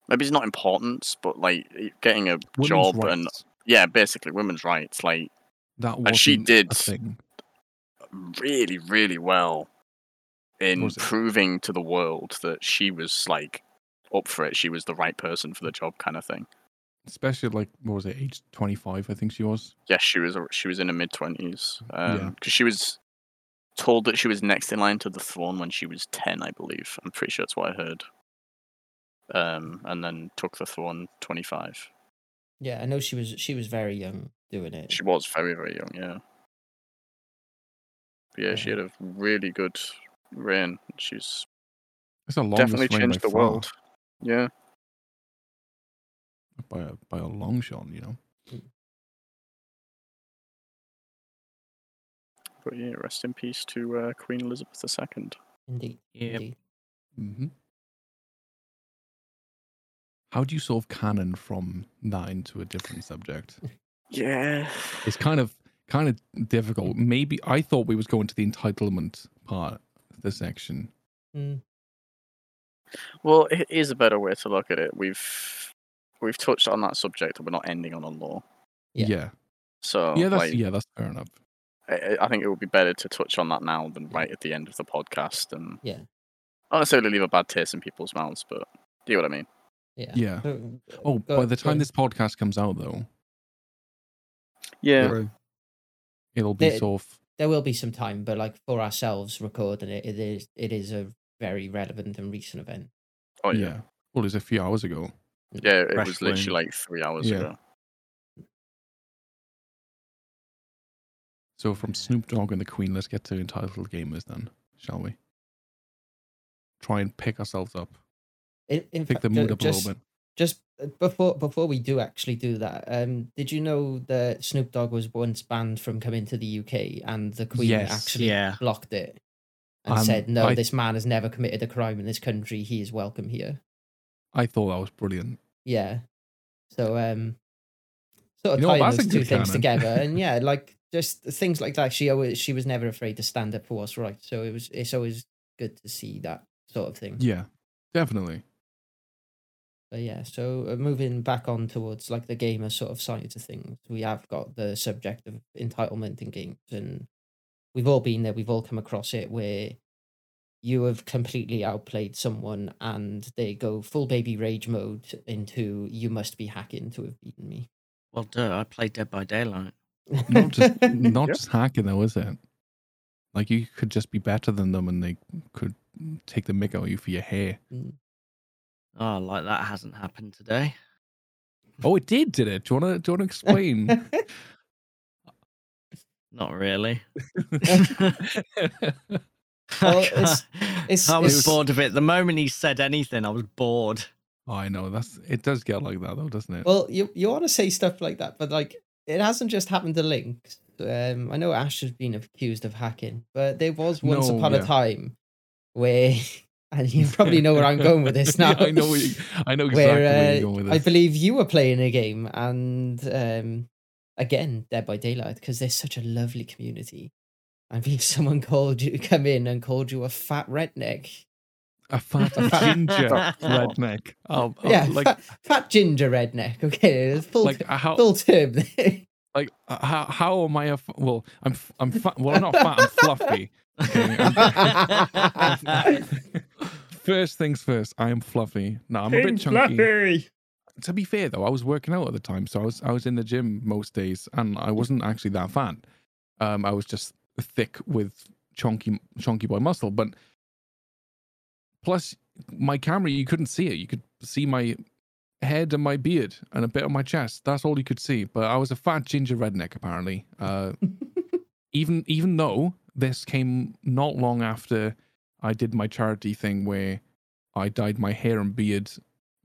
maybe it's not importance, but like getting a Women's job and yeah, basically women's rights. Like that and she did really, really well in proving to the world that she was like up for it. She was the right person for the job, kind of thing. Especially like what was it, age twenty five? I think she was. Yes, she was. She was in her mid twenties. Um, Yeah. because she was told that she was next in line to the throne when she was ten, I believe. I'm pretty sure that's what I heard. Um, and then took the throne twenty five. Yeah, I know she was she was very young doing it. She was very, very young, yeah. But yeah, she had a really good reign. She's It's the longest definitely changed the far, world. Yeah. by a, by a long shot. You know. But yeah, rest in peace to uh, Queen Elizabeth II. Indeed. Yep. indeed. hmm How do you solve canon from that into a different subject? <laughs> Yeah. It's kind of kind of difficult. Maybe I thought we was going to the entitlement part of the section. Mm, Well, it is a better way to look at it. We've we've touched on that subject, and we're not ending on a law. Yeah. Yeah, So yeah, that's like, yeah, that's fair enough. I, I think it would be better to touch on that now than right at the end of the podcast, and Yeah. not necessarily leave a bad taste in people's mouths, but do you know what I mean? yeah. Yeah. So, uh, Oh, go- by the time on. this podcast comes out, though, Yeah. It'll be The- sort of there will be some time, but like for ourselves recording it, it is it is a very relevant and recent event. Oh yeah. yeah. Well, it was a few hours ago. Mm. Yeah, it Fresh was literally like three hours Yeah. ago. So from Snoop Dogg and the Queen, let's get to entitled gamers then, shall we? Try and pick ourselves up, In, in pick fact, the ju- mood up just, a little bit. Just uh, before before we do actually do that, um, did you know that Snoop Dogg was once banned from coming to the UK, and the Queen Yes. actually Yeah. blocked it and Um, said, "No, I- this man has never committed a crime in this country. He is welcome here." I thought that was brilliant. Yeah. So um, sort of You know tying those two things together, and <laughs> yeah, like just things like that. She always she was never afraid to stand up for what's right. So it was it's always good to see that sort of thing. Yeah, definitely. But yeah, so uh, moving back on towards like the gamer sort of side of things, we have got the subject of entitlement in games, and we've all been there. We've all come across it where you have completely outplayed someone, and they go full baby rage mode into "you must be hacking to have beaten me." Well, duh, I played Dead by Daylight. Not just <laughs> not Yep. just hacking though, is it? Like you could just be better than them, and they could take the mick out of you for your hair. Oh, like that hasn't happened today. Oh, it did, did it? Do you want to do you want to explain? <laughs> Not really. <laughs> Well, it's- <laughs> it's- I was it's- bored of it. The moment he said anything, I was bored. Oh, I know that's it. Does get like that though, doesn't it? Well, you you want to say stuff like that, but like it hasn't just happened to Link. Um, I know Ash has been accused of hacking, but there was once No, upon yeah. a time where, and you probably know where I'm going with this <laughs> now. Yeah, I know. You, I know exactly where, where uh, you're going with this. I believe you were playing a game, and um, again, Dead by Daylight, because there's such a lovely community. I believe <laughs> someone called you, come in and called you a fat redneck. a fat <laughs> a fat- ginger redneck. Oh, oh, yeah, like fat, fat ginger redneck. Okay, it's full like t- uh, how full term like uh, how how am I a f- well? I'm f- I'm fat. Well, I'm not fat. I'm fluffy. Okay, I'm- first things first. I am fluffy. No, I'm a bit chunky. to be fair though, I was working out at the time, so I was I was in the gym most days, and I wasn't actually that fat. Um, I was just thick with chunky chunky boy muscle, but plus my camera you couldn't see it. You could see my head and my beard and a bit of my chest. That's all you could see. But I was a fat ginger redneck apparently. Uh, <laughs> even even though this came not long after I did my charity thing where I dyed my hair and beard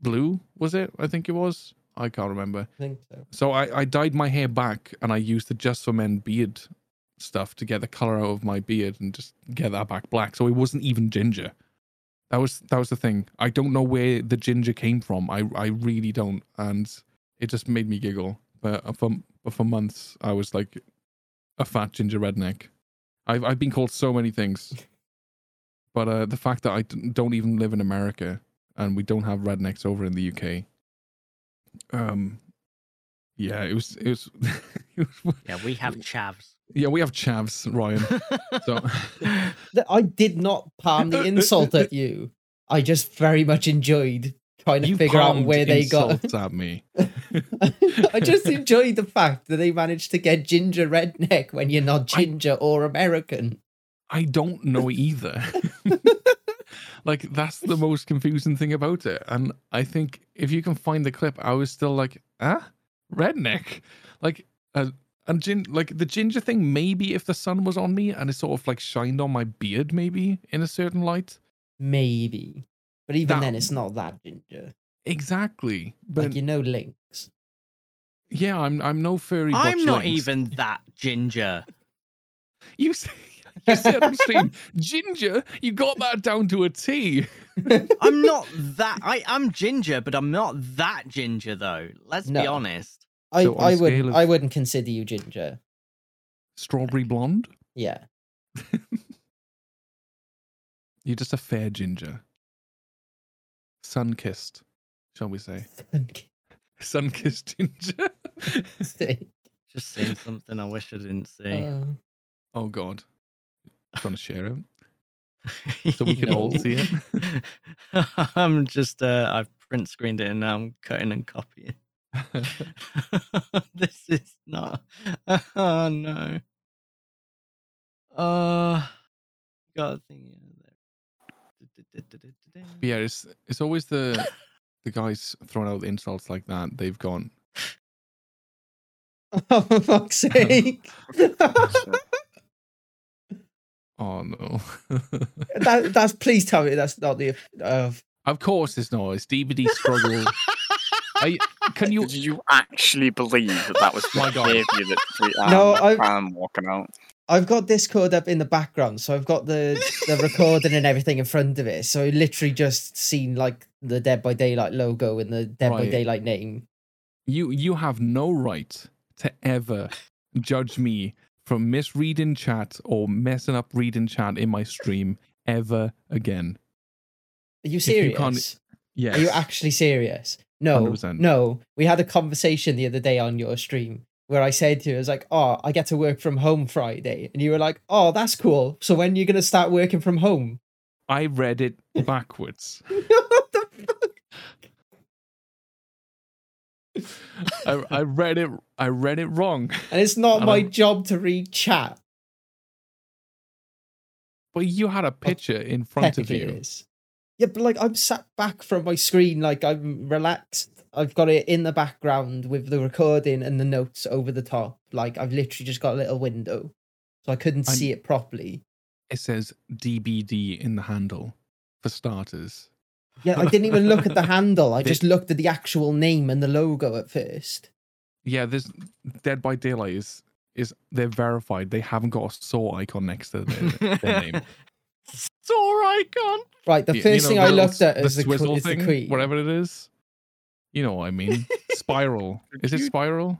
blue, was it? I think it was. I can't remember. I think so. So I, I dyed my hair back and I used the Just for Men beard stuff to get the color out of my beard and just get that back black. So it wasn't even ginger. That was that was the thing. I don't know where the ginger came from. I I really don't, and it just made me giggle. But uh, for but for months I was like a fat ginger redneck. I've I've been called so many things, <laughs> but uh, the fact that I don't even live in America and we don't have rednecks over in the UK. Um, yeah, it was it was, <laughs> it was <laughs> Yeah, we have chavs. yeah we have chavs, Ryan. So <laughs> I did not palm the insult at you. I just very much enjoyed trying to You figure out where they got. at me. I just enjoyed the fact that they managed to get ginger redneck when you're not I- ginger or American. I don't know either. <laughs> like that's the most confusing thing about it. And I think if you can find the clip, I was still like, ah, redneck. Like uh, and gin like the ginger thing, maybe if the sun was on me and it sort of like shined on my beard, maybe in a certain light. Maybe. But even That- then, it's not that ginger. Exactly. But Like, you know, links. yeah, I'm I'm no furry. I'm not Lynx. even that ginger. <laughs> You say you said on stream, ginger. You got that down to a T. <laughs> I'm not that. I am ginger, but I'm not that ginger though. Let's be honest. I, So on a I scale wouldn't of- I wouldn't consider you ginger. Strawberry blonde. Yeah. <laughs> You're just a fair ginger. Sun kissed, shall we say? Sun kissed ginger. <laughs> Just seeing something I wish I didn't see. Uh, oh God. To share it <laughs> so we can all see it. <laughs> I'm just. Uh, I've print screened it and now I'm cutting and copying. <laughs> this is not. Oh no. Uh, got a thing. But yeah, it's it's always the the guys throwing out insults like that. They've gone. oh, for fuck's sake. Oh no. <laughs> that, that's please tell me that's not the uh, of course it's not. It's DVD struggle. <laughs> I, can you? Did you actually believe that that was <laughs> My God. behavior that we No, um, I- I'm walking out? I've got Discord up in the background, so I've got the the recording and everything in front of it. So I literally just seen like the Dead by Daylight logo and the Dead by Daylight name. You you have no right to ever judge me for misreading chat or messing up reading chat in my stream ever again. Are you serious? Yes. Are you actually serious? No, 100%. no. We had a conversation the other day on your stream where I said to you, I was like, "Oh, I get to work from home Friday," and you were like, "Oh, that's cool. So when are you gonna start working from home?" I read it backwards. <laughs> what the fuck? I, I read it I read it wrong. And it's not I my don't- job to read chat. But you had a picture in front of you. is. Yeah, but like I'm sat back from my screen, like I'm relaxed. I've got it in the background with the recording and the notes over the top. Like I've literally just got a little window, so I couldn't I'm- see it properly. It says DBD in the handle for starters. Yeah, I didn't even look at the handle. I <laughs> They- just looked at the actual name and the logo at first. Yeah, this Dead by Daylight is is they're verified. They haven't got a saw icon next to their, their name. <laughs> Sore icon. Right, the You- you first know, thing the I little looked at s- is the, que- swizzle is the thing, queen. whatever it is. You know what I mean? <laughs> Spiral. is it spiral?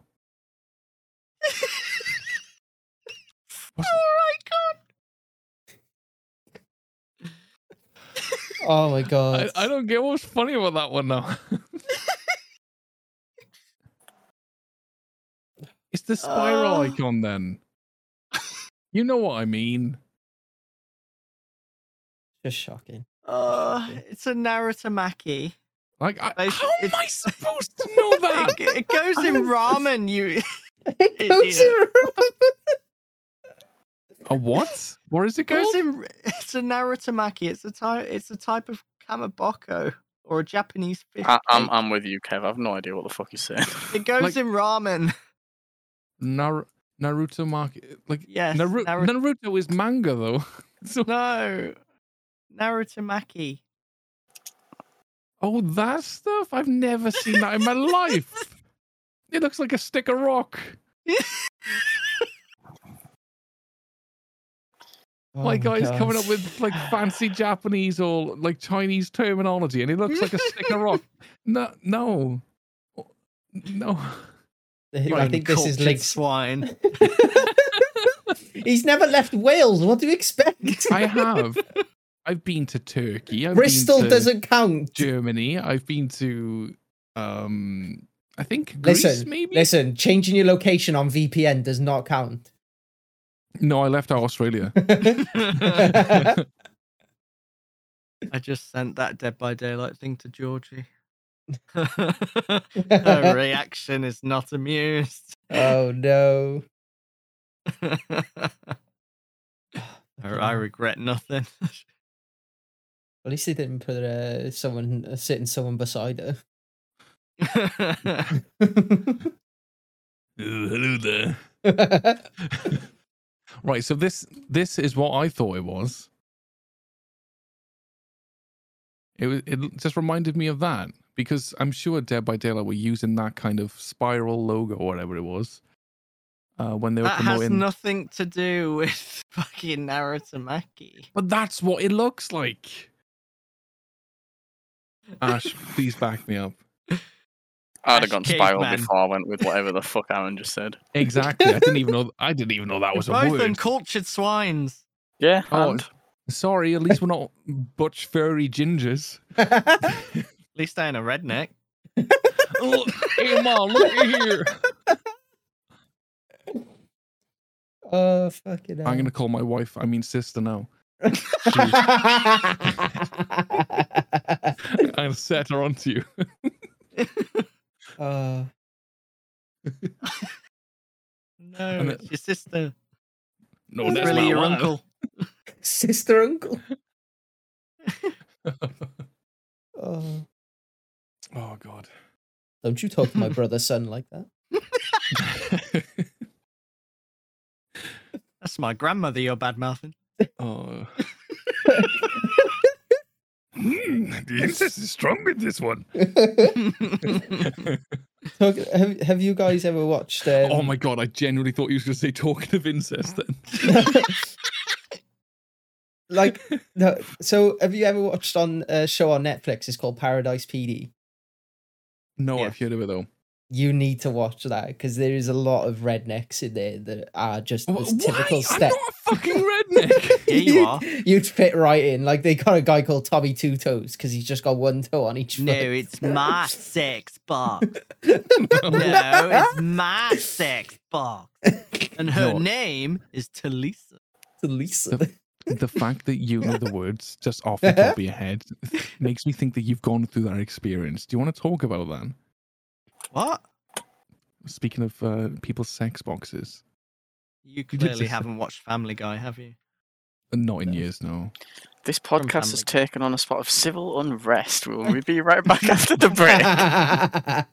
What's- Oh my god! I, I don't get what's funny about that one now. <laughs> it's the spiral Uh. icon then. You know what I mean. Just shocking. Uh, it's a Narutomaki. Like, I, Basi- how am I supposed to know <laughs> that? It, <laughs> it goes in ramen. You. It goes A what? Where is it called? in. <laughs> It's a Narutomaki. It's a type. It's a type of kamaboko or a Japanese fish. I, I'm. I'm with you, Kev. I've no idea what the fuck you're saying. It <laughs> goes like- in ramen. Nar- Naruto market. Like, Yes. Naru- Naru- Naruto is manga though. <laughs> so, no. Narutomaki. oh, that stuff? I've never seen that in my life. It looks like a stick of rock. Oh my guy's coming up with like fancy Japanese or like Chinese terminology, and he looks like a stick of rock. No, no, no. I think this is uncultured linked. swine. <laughs> He's never left Wales. What do you expect? I have. I've been to Turkey. I've Bristol been to doesn't count. Germany. I've been to, um, I think Greece. Listen, maybe. listen. Changing your location on VPN does not count. No, I left out Australia. <laughs> I just sent that Dead by Daylight thing to Georgie. <laughs> Her reaction is not amused. oh no. I I regret nothing. <laughs> At least they didn't put uh, someone uh, sitting someone beside her. hello there. Right, so this this is what I thought it was. It was it just reminded me of that because I'm sure Dead by Daylight were using that kind of spiral logo or whatever it was uh, when they were that has promoting. nothing to do with <laughs> fucking Narutomaki. But that's what it looks like. Ash, please back me up. <laughs> I'd Ash have gone spiral Caveman. before I went with whatever the fuck Aaron just said. <laughs> Exactly. I didn't even know. I didn't even know that was a word. Both word. uncultured swines. Yeah, Oh, and Sorry, at least we're not butch furry gingers. <laughs> At least I ain't a redneck. oh, hey, mom, look at here. <laughs> oh fucking hell. I'm gonna call my wife. I mean sister now. I'll set her onto you. Uh, No, And it's your sister. No, It's that's really my your wife. uncle. <laughs> sister uncle. Oh, <laughs> oh god. don't you talk to my <laughs> brother's son like that. That's my grandmother you're bad mouthing. oh. Mm, the incest is strong with this one. <laughs> Talk, have Have you guys ever watched? Um, oh my god, I genuinely thought you was gonna say talking of incest then. <laughs> like no, so have you ever watched on a show on Netflix? It's called Paradise PD. No, Yes. I've heard of it though. You need to watch that because there is a lot of rednecks in there that are just Wh- this typical Why? step. I'm not a fucking redneck. <laughs> Yeah, you are. You'd fit right in. Like they got a guy called Tommy Two Toes because he's just got one toe on each. Foot. No, it's my sex box. <laughs> No, it's my sex box. And her No. name is Talisa. to Lisa. the fact that you know the <laughs> words just off the top of your head makes me think that you've gone through that experience. Do you want to talk about that? What? Speaking of uh, people's sex boxes, You <laughs> clearly haven't watched Family Guy, have you? Uh, not in years, no. this podcast has Family taken on a spot of civil unrest. Will we be right back <laughs> after the break? Uh,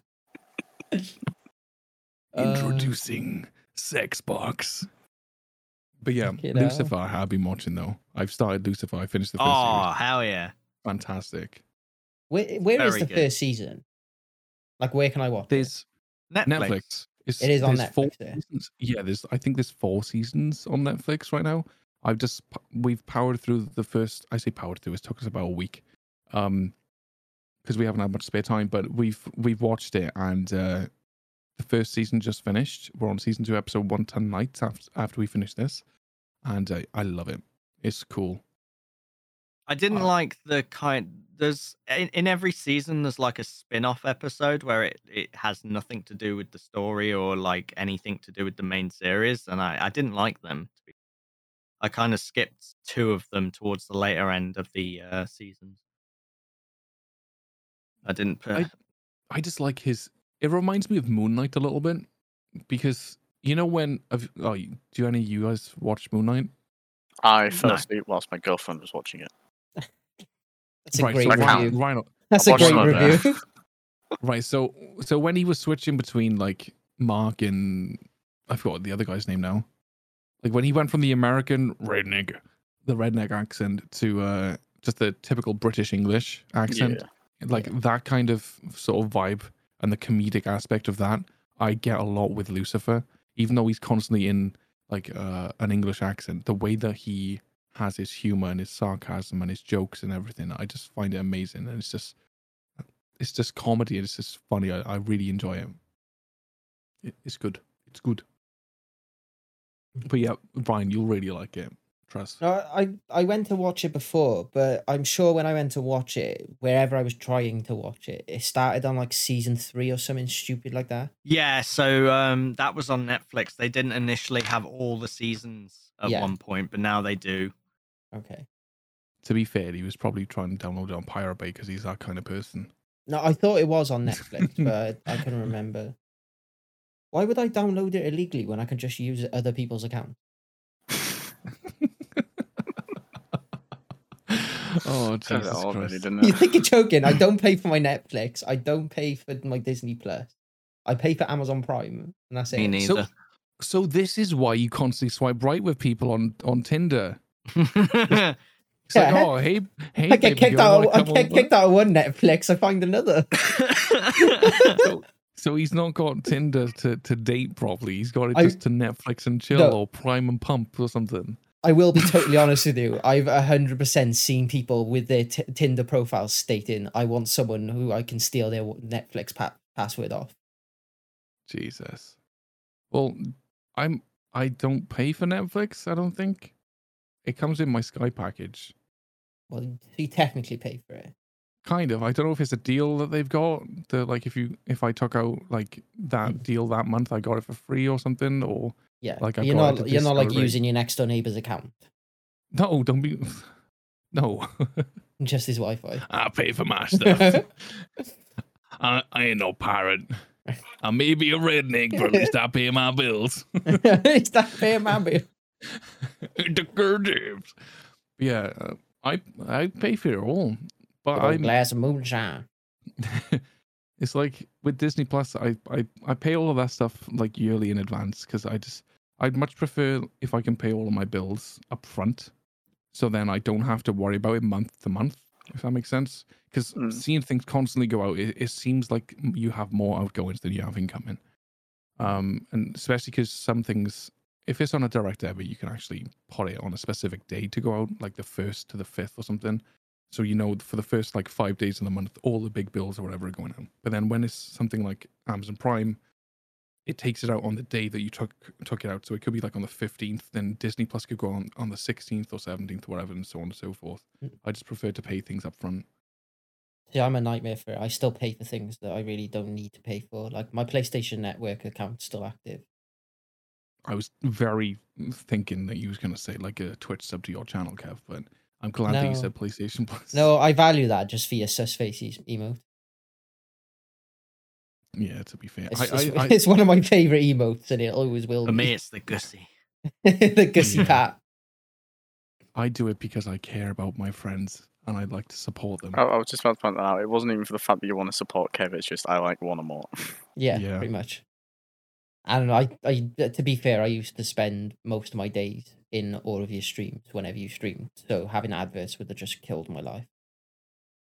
<laughs> Introducing sex box. But yeah, Fucking hell. Lucifer. I have been watching though. I've started Lucifer. I finished the first Oh, series. hell yeah. Fantastic. where where is the good. first season? Like where can I watch? it? There's Netflix. Netflix. It's, It is on there's Four Netflix, yeah. seasons. Yeah, there's. I think there's four seasons on Netflix right now. I've just we've powered through the first. I say powered through. It took us about a week, um, because we haven't had much spare time. But we've we've watched it, and uh, the first season just finished. We're on season two, episode one tonight. After after we finish this, and uh, I love it. It's cool. I didn't like the kind. There's in, in every season there's like a spin-off episode where it, it has nothing to do with the story or like anything to do with the main series, and I, I didn't like them. I kind of skipped two of them towards the later end of the uh, seasons. I didn't put. I- I just like his. It reminds me of Moon Knight a little bit because you know when. Have, oh, do any of you guys watch Moon Knight? I fell asleep whilst my girlfriend was watching it. That's a right, great so review. Ryan, That's I a watched great some of that. review. <laughs> Right. So so when he was switching between like Mark and I forgot the other guy's name now. Like when he went from the American redneck, the redneck accent to uh just the typical British English accent, like that kind of sort of vibe and the comedic aspect of that, I get a lot with Lucifer. Even though he's constantly in like uh, an English accent, the way that he has his humor and his sarcasm and his jokes and everything, I just find it amazing. And it's just it's just comedy and it's just funny. I, I really enjoy it. it. It's good. It's good. But yeah, Ryan, you'll really like it. Trust. No, I I went to watch it before, but I'm sure when I went to watch it, wherever I was trying to watch it, it started on like season three or something stupid like that. Yeah, so um, that was on Netflix. They didn't initially have all the seasons at Yeah. one point, but now they do. Okay. To be fair, he was probably trying to download it on Pirate Bay because he's that kind of person. No, I thought it was on Netflix, <laughs> but I couldn't remember. Why would I download it illegally when I can just use other people's account? <laughs> oh Said it Jesus already, Christ! didn't <laughs> You think you're joking? I don't pay for my Netflix. I don't pay for my Disney Plus. I pay for Amazon Prime, and that's Me it. neither. So, so this is why you constantly swipe right with people on on Tinder. It's like, oh, hey, hey, I get baby kicked out. I get kicked out of one Netflix. I find another. <laughs> <laughs> So, so he's not got Tinder to, to date properly. He's got it I- just to Netflix and chill No. or Prime and Pump or something. I will be totally <laughs> honest with you. I've hundred percent seen people with their t- Tinder profiles stating, "I want someone who I can steal their Netflix pa- password off." Jesus. Well, I'm I don't pay for Netflix. I don't think it comes in my Sky package. Well, you technically pay for it. Kind of. I don't know if it's a deal that they've got. That like if you if I took out like that Mm. deal that month, I got it for free or something. Or Yeah, Like, I you're not you're not like rate. using your next door neighbor's account, no, don't be. <laughs> No, just his Wi-Fi. I pay for my stuff. <laughs> I, I ain't no pirate. <laughs> I may be a redneck, but at least I pay my bills. Is that my man? The curves. Yeah, uh, I I pay for it all, but A I'm glass of moonshine. <laughs> it's like with Disney Plus, I, I I pay all of that stuff like yearly in advance because I just I'd much prefer if I can pay all of my bills up front, so then I don't have to worry about it month to month. If that makes sense, because Mm. seeing things constantly go out, it, it seems like you have more outgoings than you have incoming. Um, and especially because some things, if it's on a direct debit, you can actually put it on a specific day to go out, like the first to the fifth or something. So you know for the first like five days of the month, all the big bills or whatever are going out. But then when it's something like Amazon Prime, it takes it out on the day that you took took it out. So it could be like on the fifteenth. Then Disney Plus could go on on the sixteenth or seventeenth, whatever, and so on and so forth. Mm. I just prefer to pay things up front. See, I'm a nightmare for it. I still pay for things that I really don't need to pay for. Like my PlayStation Network account's still active. I was very thinking that you was gonna say like a Twitch sub to your channel, Kev, but I'm glad that you said PlayStation Plus. No, I value that just for your sus faces emote. Yeah, to be fair, It's, I, it's, I, I, it's one of my favorite emotes, and it always will For be. me, it's the gussy, <laughs> the gussy Yeah. Cat. I do it because I care about my friends and I'd like to support them. I, I was just about to point that out. It wasn't even for the fact that you want to support Kev. It's just I like one or more. Yeah, Yeah. pretty much. And I, I, to be fair, I used to spend most of my days in all of your streams whenever you streamed. So having adverts would have just killed my life.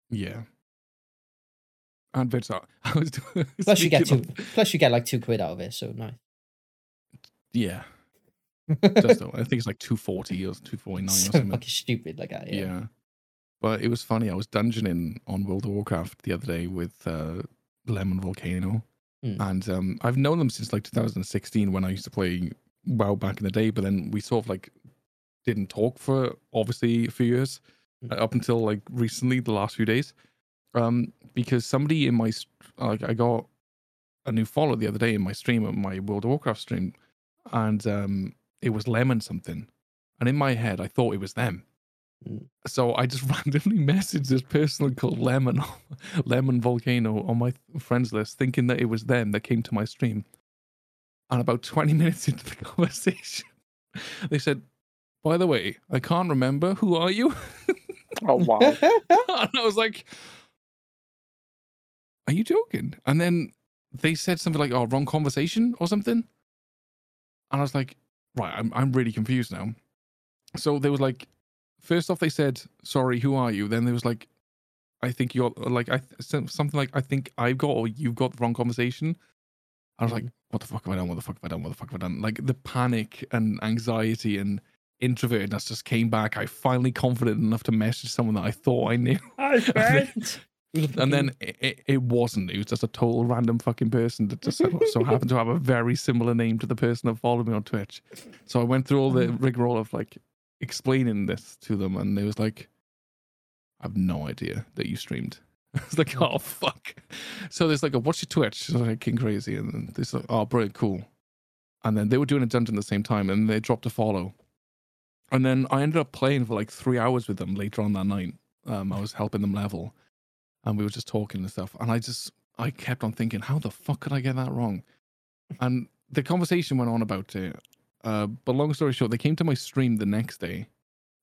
Yeah. Adverts are. <laughs> I was doing, Plus, you get two. of- <laughs> Plus, you get like two quid out of it. So nice. Yeah. <laughs> Just, I think it's like 240 or 249 or something. fucking stupid like that. Yeah. Yeah. But it was funny. I was dungeoning on World of Warcraft the other day with uh, Lemon Volcano. Hmm. And um, I've known them since like 2016 when I used to play WoW back in the day. But then we sort of like didn't talk for obviously a few years Hmm. uh, up until like recently, the last few days. Um, because somebody in my, like, I got a new follow the other day in my stream, my World of Warcraft stream. And um, it was Lemon something. And in my head, I thought it was them. So I just <laughs> randomly messaged this person called Lemon, <laughs> Lemon Volcano on my friends list, thinking that it was them that came to my stream. And about 20 <laughs> minutes into the conversation, they said, By the way, I can't remember. Who are you? Oh wow! and I was like, Are you joking? And then they said something like, Oh, wrong conversation or something. And I was like, Right, I'm, I'm really confused now. So they was like, first off, they said, Sorry, who are you? Then there was like, I think you're like, I some- something like, I think I've got or you've got the wrong conversation. I was like, mm-hmm. What the fuck have I done? What the fuck have I done? What the fuck have I done? Like the panic and anxiety and introvertedness just came back. I finally confident enough to message someone that I thought I knew. <laughs> <laughs> And then it, it, it wasn't. It was just a total random fucking person that just so, so happened to have a very similar name to the person that followed me on Twitch. So I went through all the <laughs> rigmarole of like explaining this to them, and they was like, "I have no idea that you streamed." <laughs> I was like, "Oh fuck!" So there's like a what's your Twitch? So like King Krazey, and then this like, "Oh, brilliant, cool." And then they were doing a dungeon at the same time, and they dropped a follow. And then I ended up playing for like three hours with them later on that night. Um, I was helping them level. and we were just talking and stuff. And I just I kept on thinking, how the fuck could I get that wrong? And the conversation went on about it. Uh, but long story short, they came to my stream the next day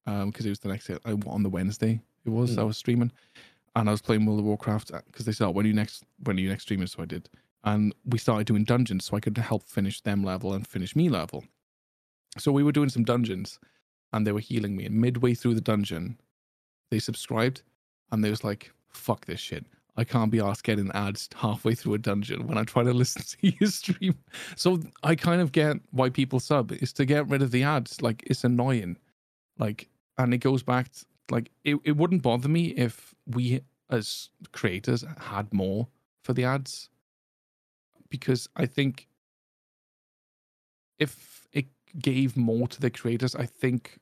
because it was the next day on the Wednesday. It was Mm. I was streaming, and I was playing World of Warcraft because they said "Oh, when you next when are you next streaming, so I did. And we started doing dungeons, so I could help finish them level and finish me level. So we were doing some dungeons, and they were healing me. And midway through the dungeon, they subscribed, and they was like, "Fuck this shit." I can't be asked getting ads halfway through a dungeon when I'm trying to <laughs> listen to your stream. So I kind of get why people sub is to get rid of the ads. Like it's annoying. Like and it goes back to, like it, it wouldn't bother me if we as creators had more for the ads. Because I think if it gave more to the creators, I think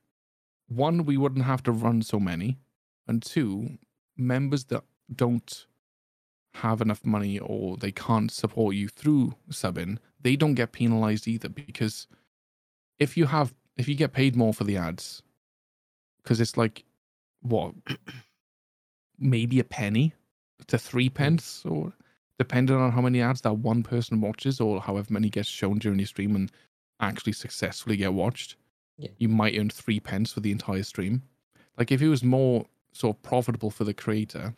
one, we wouldn't have to run so many. And two, members that don't have enough money or they can't support you through subbing, they don't get penalized either because if you have if you get paid more for the ads, because it's like what <clears throat> maybe a penny to three hmm. pence or depending on how many ads that one person watches or however many gets shown during your stream and actually successfully get watched, Yeah. you might earn three pence for the entire stream. Like if it was more sort of profitable for the creator,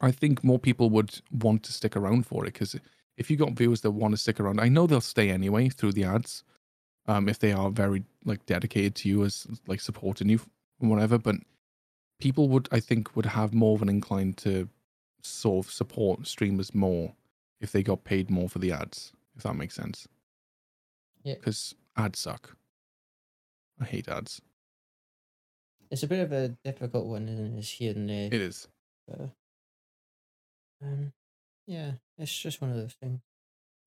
I think more people would want to stick around for it because if you got viewers that want to stick around, I know they'll stay anyway through the ads, um, if they are very like dedicated to you as like supporting you and whatever. But people would, I think, would have more of an incline to sort of support streamers more if they got paid more for the ads, if that makes sense. Yeah. Because ads suck. I hate ads. It's a bit of a difficult one, isn't it? It's here and there. It is. but, um, yeah, it's just one of those things.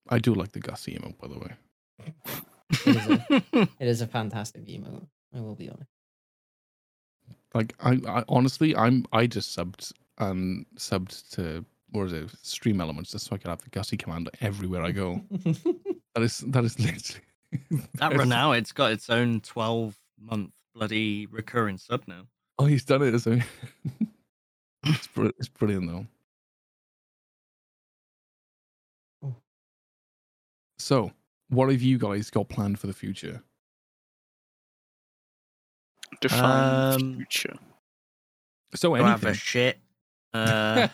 I do like the Gussie emote, by the way. It is a, <laughs> it is a fantastic emote. I will be honest. Like I, I honestly, I'm I just subbed and subbed to what is it, Stream Elements, just so I could have the Gussie command everywhere I go. <laughs> That is that is literally <laughs> That Yes. now it's got its own 12 month bloody recurring sub now. Oh, he's done it. So it's br- it's brilliant though. So, what have you guys got planned for the future? Define Um, future. So Go have a anything, shit. <laughs> Uh,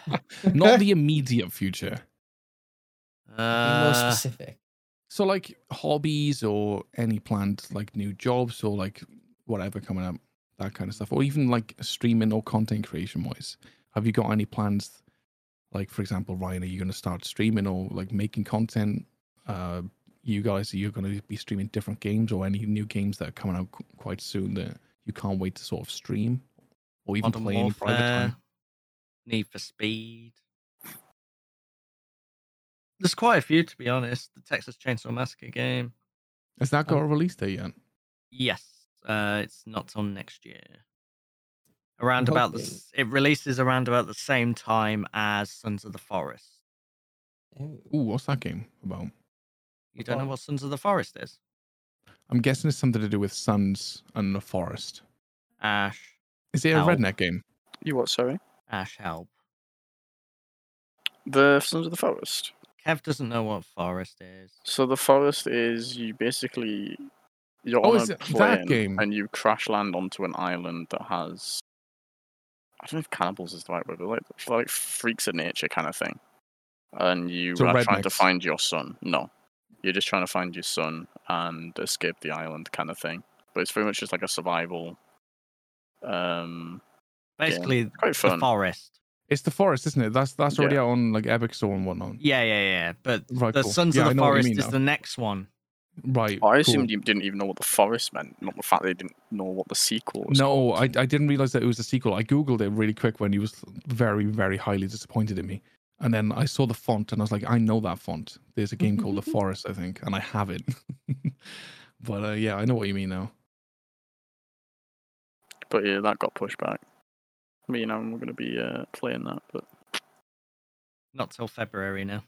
not <laughs> the immediate future. Be more uh, specific. So like hobbies or any planned like new jobs or like whatever coming up, that kind of stuff, or even like streaming or content creation wise. Have you got any plans? Like for example, Ryan, are you going to start streaming or like making content? Uh, you guys, you're going to be streaming different games or any new games that are coming out qu- quite soon that you can't wait to sort of stream or even Modern play in private time? Need for Speed. There's quite a few, to be honest. The Texas Chainsaw Massacre game. Has that got Um, a release date yet? Yes, uh, it's not till next year. Around I'm about the, hoping- s- it releases around about the same time as Sons of the Forest. Oh, Ooh, what's that game about? You don't know what Sons of the Forest is? I'm guessing it's something to do with suns and the forest. Ash, Is it a redneck game? You what? Sorry. Ash, help. The Sons of the Forest. Kev doesn't know what forest is. So the forest is you basically you're Oh, on is a it that plane game? and you crash land onto an island that has I don't know if cannibals is the right word, but like like freaks of nature kind of thing. And you So are trying to find your son. No, you're just trying to find your son and escape the island kind of thing. But it's very much just like a survival. Um, Basically, quite the forest. It's the forest, isn't it? That's that's already Yeah. out on like Epic Store and whatnot. Yeah, yeah, yeah. But Right, the cool. Sons Yeah, of the know what you Forest is now. the next one. Right. I cool. assumed you didn't even know what the forest meant, not the fact that they didn't know what the sequel was. No. I, I didn't realize that it was a sequel. I googled it really quick when he was very very highly disappointed in me, and then I saw the font and I was like, I know that font. There's a game called The <laughs> Forest, I think, and I have it. <laughs> but uh, yeah, I know what you mean now. But yeah, that got pushed back. Me and Aaron were going to be uh, playing that, but Not till February now.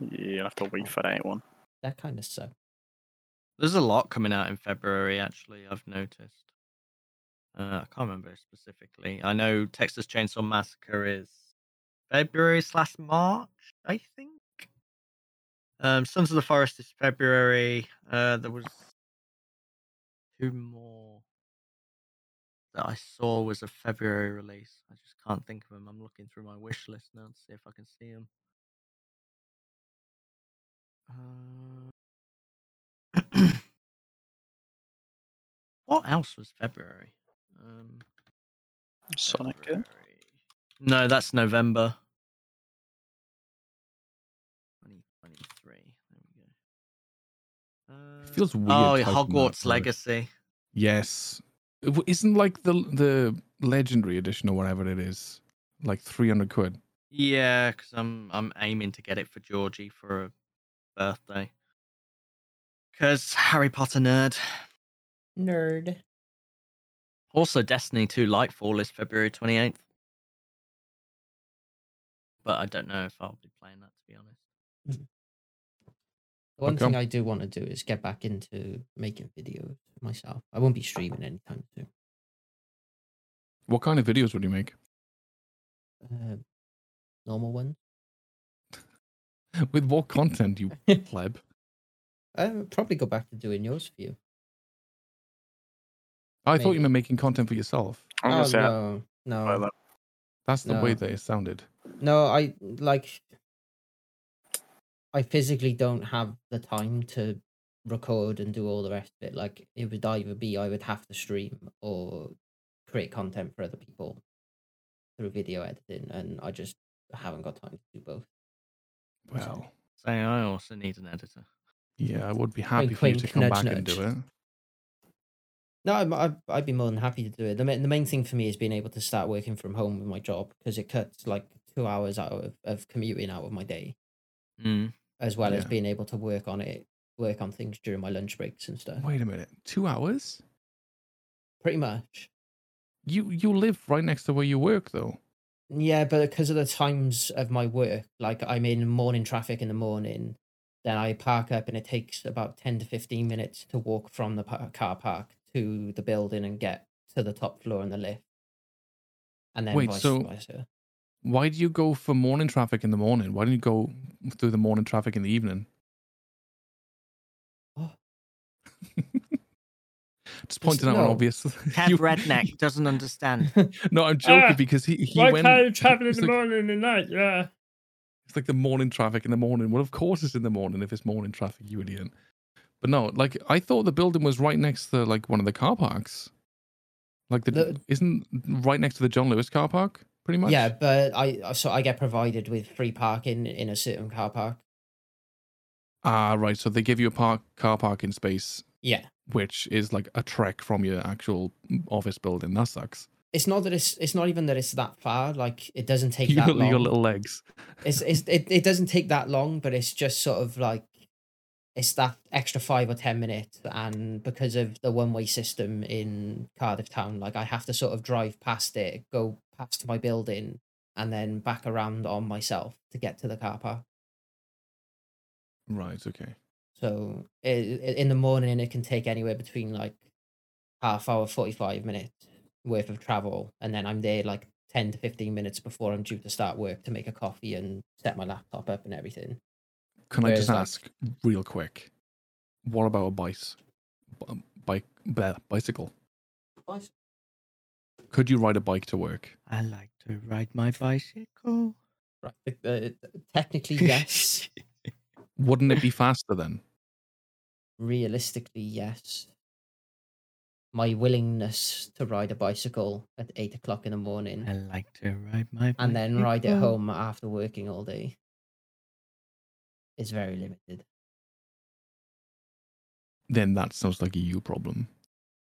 yeah, you'll have to wait for that one. that kind of sucks. There's a lot coming out in February, actually, I've noticed. Uh, I can't remember specifically. I know Texas Chainsaw Massacre is February slash March, I think. Um, Sons of the Forest is February. Uh, there was two more that I saw was a February release. I just can't think of them. I'm looking through my wish list now to see if I can see them. Uh... <clears throat> what else was February? Um, Sonic. yeah? February. No, that's November. 2023. There we go. Uh, feels weird Oh, typing that Hogwarts. Legacy. Yes. Isn't like the the legendary edition or whatever it is like 300 quid? Yeah, because I'm I'm aiming to get it for Georgie for a birthday. Because Harry Potter nerd. Nerd. Also, Destiny 2 Lightfall is February 28th. But I don't know if I'll be playing that, to be honest. One come? thing I do want to do is get back into making videos myself. I won't be streaming anytime soon. What kind of videos would you make? Uh, normal ones. <laughs> With what content, you <laughs> pleb? I would probably go back to doing yours for you. I thought you Maybe. meant making content for yourself. I was oh, gonna no, no. That's the way No. that it sounded. No. I like. I physically don't have the time to record and do all the rest of it. Like it would either be I would have to stream or create content for other people through video editing, and I just haven't got time to do both. Well, Say, I also need an editor. yeah, I would be happy Wink, for you to come nudge, back and do it. No, I'm- I'd, I'd be more than happy to do it. The, ma- the main thing for me is being able to start working from home with my job because it cuts like two hours out of, of commuting out of my day, Mm. as well as being able to work on it, work on things during my lunch breaks and stuff. Wait a minute, two hours? Pretty much. You you live right next to where you work, though. Yeah, but because of the times of my work, like I'm in morning traffic in the morning, then I park up and it takes about 10 to 15 minutes to walk from the pa- car park to the building and get to the top floor in the lift. And then Wait, vice so- versa. Why do you go for morning traffic in the morning? Why don't you go through the morning traffic in the evening? Oh. <laughs> Just pointing out no. an obvious. Kev <laughs> you- Redneck <laughs> doesn't understand. No, I'm joking Ah, because he he Why went. can't you travel in the like- morning and the night? Yeah. It's like the morning traffic in the morning. Well, of course it's in the morning if it's morning traffic, you idiot. But no, like I thought the building was right next to like one of the car parks. Like the, The- isn't right next to the John Lewis car park, pretty much. Yeah, but I I- so I get provided with free parking in a certain car park. Ah, right. So they give you a park car parking space, Yeah. which is like a trek from your actual office building. That sucks. It's not that it's it's not even that it's that far. Like it doesn't take <laughs> You that got long. your little legs. It's, it's it, it doesn't take that long, but it's just sort of like it's that extra five or ten minutes, and because of the one way system in Cardiff Town, like I have to sort of drive past it, go past my building, and then back around on myself to get to the car park. Right. Okay. So i i- in the morning, it can take anywhere between like half hour, forty five minutes worth of travel, and then I'm there like ten to fifteen minutes before I'm due to start work to make a coffee and set my laptop up and everything. Can I just Whereas, like- ask real quick? What about a bice, b- bike, bleh, bicycle? Could you ride a bike to work? I like to ride my bicycle. Right. Uh, technically, <laughs> yes. Wouldn't it be <laughs> faster then? Realistically, yes. My willingness to ride a bicycle at eight o'clock in the morning I like to ride my and then ride it home after working all day is very limited. Then that sounds like a you problem.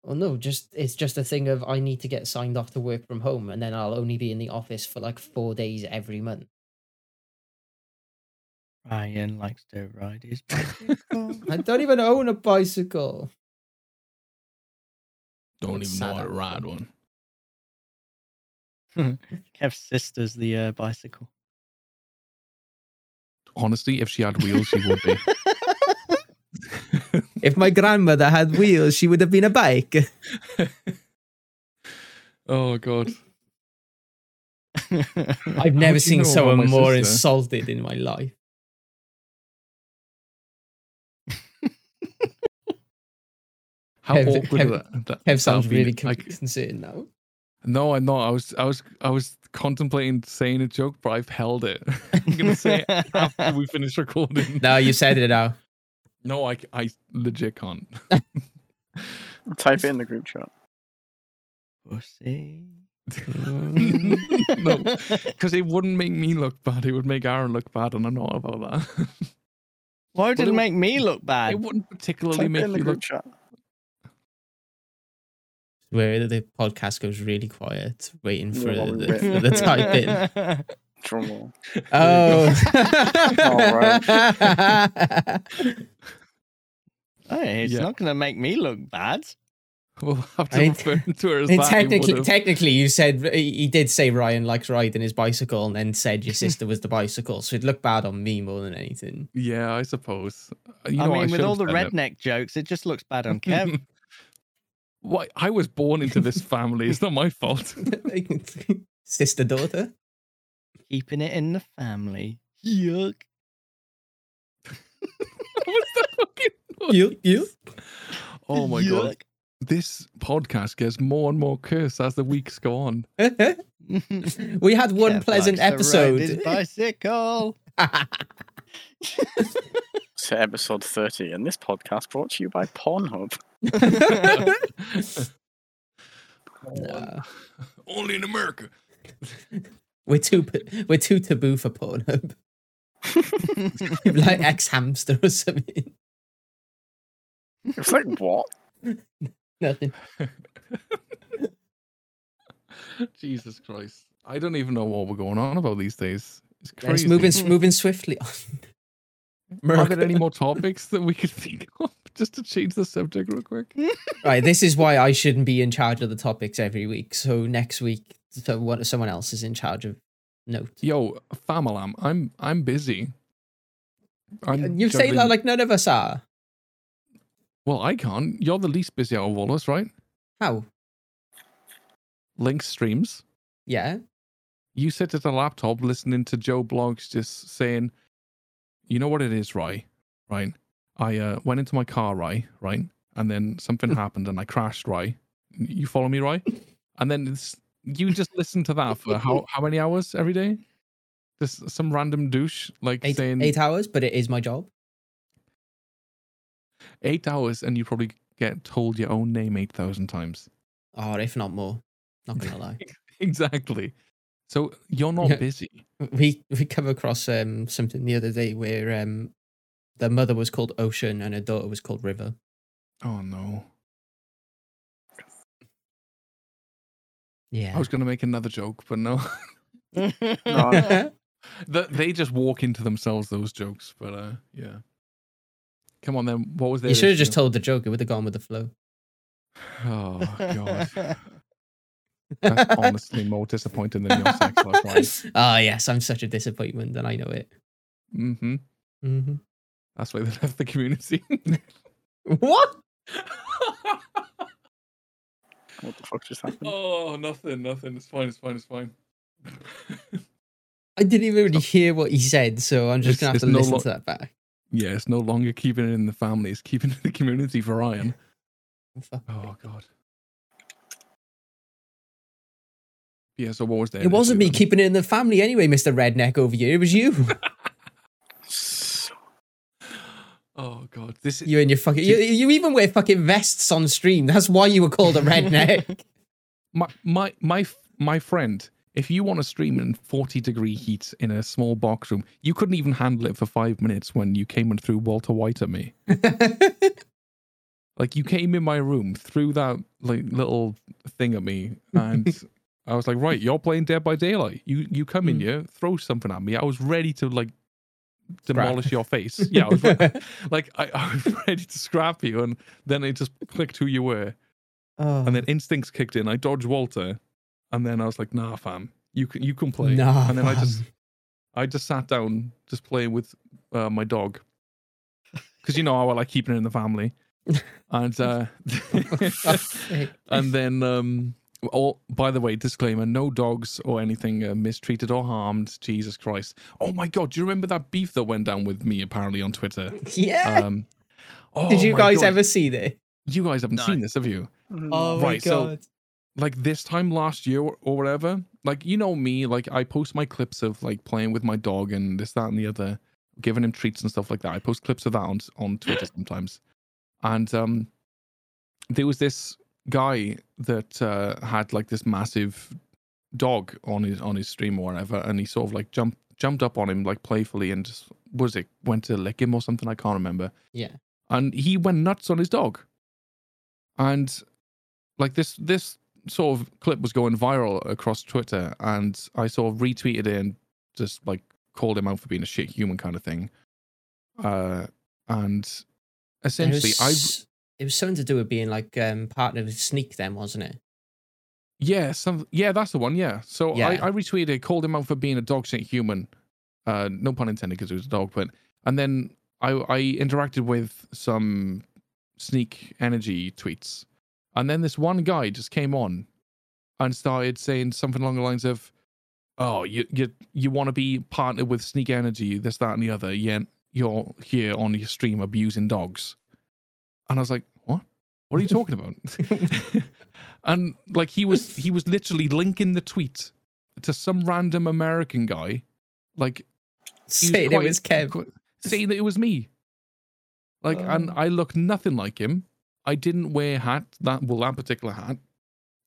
Well, no, just it's just a thing of I need to get signed off to work from home, and then I'll only be in the office for like four days every month. Ryan likes to ride his <laughs> bicycle. I don't even own a bicycle. Don't It's even know how to ride one. <laughs> Kev's sister's the uh, bicycle. Honestly, if she had wheels, she would be. <laughs> if my grandmother had wheels, she would have been a bike. <laughs> oh god. I've never do you seen know someone more sister? insulted in my life. <laughs> How Kev- awkward Kev- is that? that Kev sounds really like. concerned now. No, I'm not. I was, I was, I was contemplating saying a joke, but I've held it. <laughs> I'm gonna say it after we finish recording. No, you said it now. No, I, I legit can't. <laughs> Type it in the group chat. Pussy. <laughs> no, because it wouldn't make me look bad. It would make Aaron look bad, and I'm not about that. <laughs> Why Well, did it it- make me look bad? it wouldn't particularly Type make in the you group look. chat. Where the podcast goes really quiet, waiting for Yeah, the, wait. for the type in. Drum roll. <laughs> Oh. <laughs> Hey, it's Yeah. not going to make me look bad. <laughs> We'll have to I mean, refer to her as that. technically, technically, you said he he did say Ryan likes riding his bicycle, and then said your sister was the bicycle. So it'd look bad on me more than anything. yeah, I suppose. Uh, You I know, mean, with all the said it. redneck jokes, it just looks bad on Kev. Why? I was born into this family. It's not my fault. sister daughter. Keeping it in the family. Yuck. <laughs> What's the fucking? You, you. Oh my god! This podcast gets more and more cursed as the weeks go on. <laughs> <laughs> we had one Kev pleasant likes to ride his episode. bicycle. To episode 30, and this podcast brought to you by Pornhub. Nah. Only in America. We're too we're too taboo for Pornhub. <laughs> like xHamster or something. It's like, what? <laughs> Nothing. <laughs> Jesus Christ! I don't even know what we're going on about these days. It's crazy. It's moving moving swiftly on. Are there any more topics that we could think of just to change the subject real quick? Right, this is why I shouldn't be in charge of the topics every week. So next week, so what, someone else is in charge of notes. Yo, Famalam, I'm I'm busy. I'm You say that like none of us are. well, I can't. You're the least busy out of all of us, right? How? Link streams. Yeah. You sit at a laptop listening to Joe Bloggs, just saying, "You know what it is, right? Right? I uh, went into my car, right? Right? And then something <laughs> happened, and I crashed, right? You follow me, right? And then it's, you just listen to that for how <laughs> how many hours every day? Just some random douche like Eight, saying eight hours, but it is my job. eight hours, and you probably get told your own name eight thousand times. Or if not more. Not gonna lie. <laughs> exactly. So you're not <laughs> busy. we we come across um something the other day where um the mother was called Ocean and her daughter was called River. Oh no. Yeah. I was gonna make another joke, but no. <laughs> No, <laughs> Th- they just walk into themselves those jokes, but uh yeah. Come on then, what was there? you should have just told the joke. It would have gone with the flow. Oh god. <laughs> That's honestly more disappointing than your sex life, right? Ah, yes, I'm such a disappointment, and I know it. Mm-hmm. Mm hmm. That's why they left the community. What? What the fuck just happened? oh, nothing, nothing. It's fine, it's fine, it's fine. <laughs> I didn't even really hear what he said, so I'm just It's- gonna have to no listen lo- to that back. yeah, it's no longer keeping it in the family, it's keeping it in the community for Ryan. <laughs> Oh god. Yeah, so what was there? It wasn't me then? keeping it in the family anyway, Mister Redneck over here. It was you. <laughs> Oh god, this is You and your fucking. You, you even wear fucking vests on stream. That's why you were called a <laughs> redneck. my my my my friend. If you want to stream in 40 degree heat in a small box room, you couldn't even handle it for five minutes when you came and threw Walter White at me. <laughs> Like you came in my room, threw that like little thing at me, and <laughs> I was like, "Right, you're playing Dead by Daylight. You you come in Mm. here, throw something at me. I was ready to like Scrap. Demolish your face. Yeah, I was re- <laughs> like I, I was <laughs> ready to scrap you, and then it just clicked who you were, oh, and then instincts kicked in. I dodged Walter, and then I was like, "Nah, fam, you can you can play." nah, and then I just. I just sat down, just playing with uh, my dog, because you know how I like keeping it in the family, <laughs> and uh, and then um, Oh, by the way, disclaimer: no dogs or anything uh, mistreated or harmed. Jesus Christ! Oh my God! Do you remember that beef that went down with me apparently on Twitter? <laughs> Yeah. Um, Did oh you guys God. ever see that? You guys haven't No. seen this, have you? Oh my Right, so- god. like this time last year or, or whatever like you know me like i post my clips of like playing with my dog and this that and the other giving him treats and stuff like that i post clips of that on, on twitter sometimes and um there was this guy that uh had like this massive dog on his on his stream or whatever and he sort of like jumped jumped up on him like playfully and just was it went to lick him or something? I can't remember. Yeah. and he went nuts on his dog. And like this this sort of clip was going viral across twitter and i sort of retweeted it and just like called him out for being a shit human kind of thing. Uh and essentially i it was something to do with being like um partnered with Sneak then, wasn't it? yeah some yeah that's the one yeah so I, Yeah. I retweeted called him out for being a dog shit human uh no pun intended because it was a dog but and then i i interacted with some sneak energy tweets and then this one guy just came on and started saying something along the lines of oh you you you want to be partnered with sneak energy this that and the other yet you're here on your stream abusing dogs and i was like what what are you talking about <laughs> and like he was he was literally linking the tweet to some random american guy like he Saying it was Kev. quite- saying that it was me. Like, oh. and Oh. I looked nothing like him. I didn't wear hat that well that particular hat.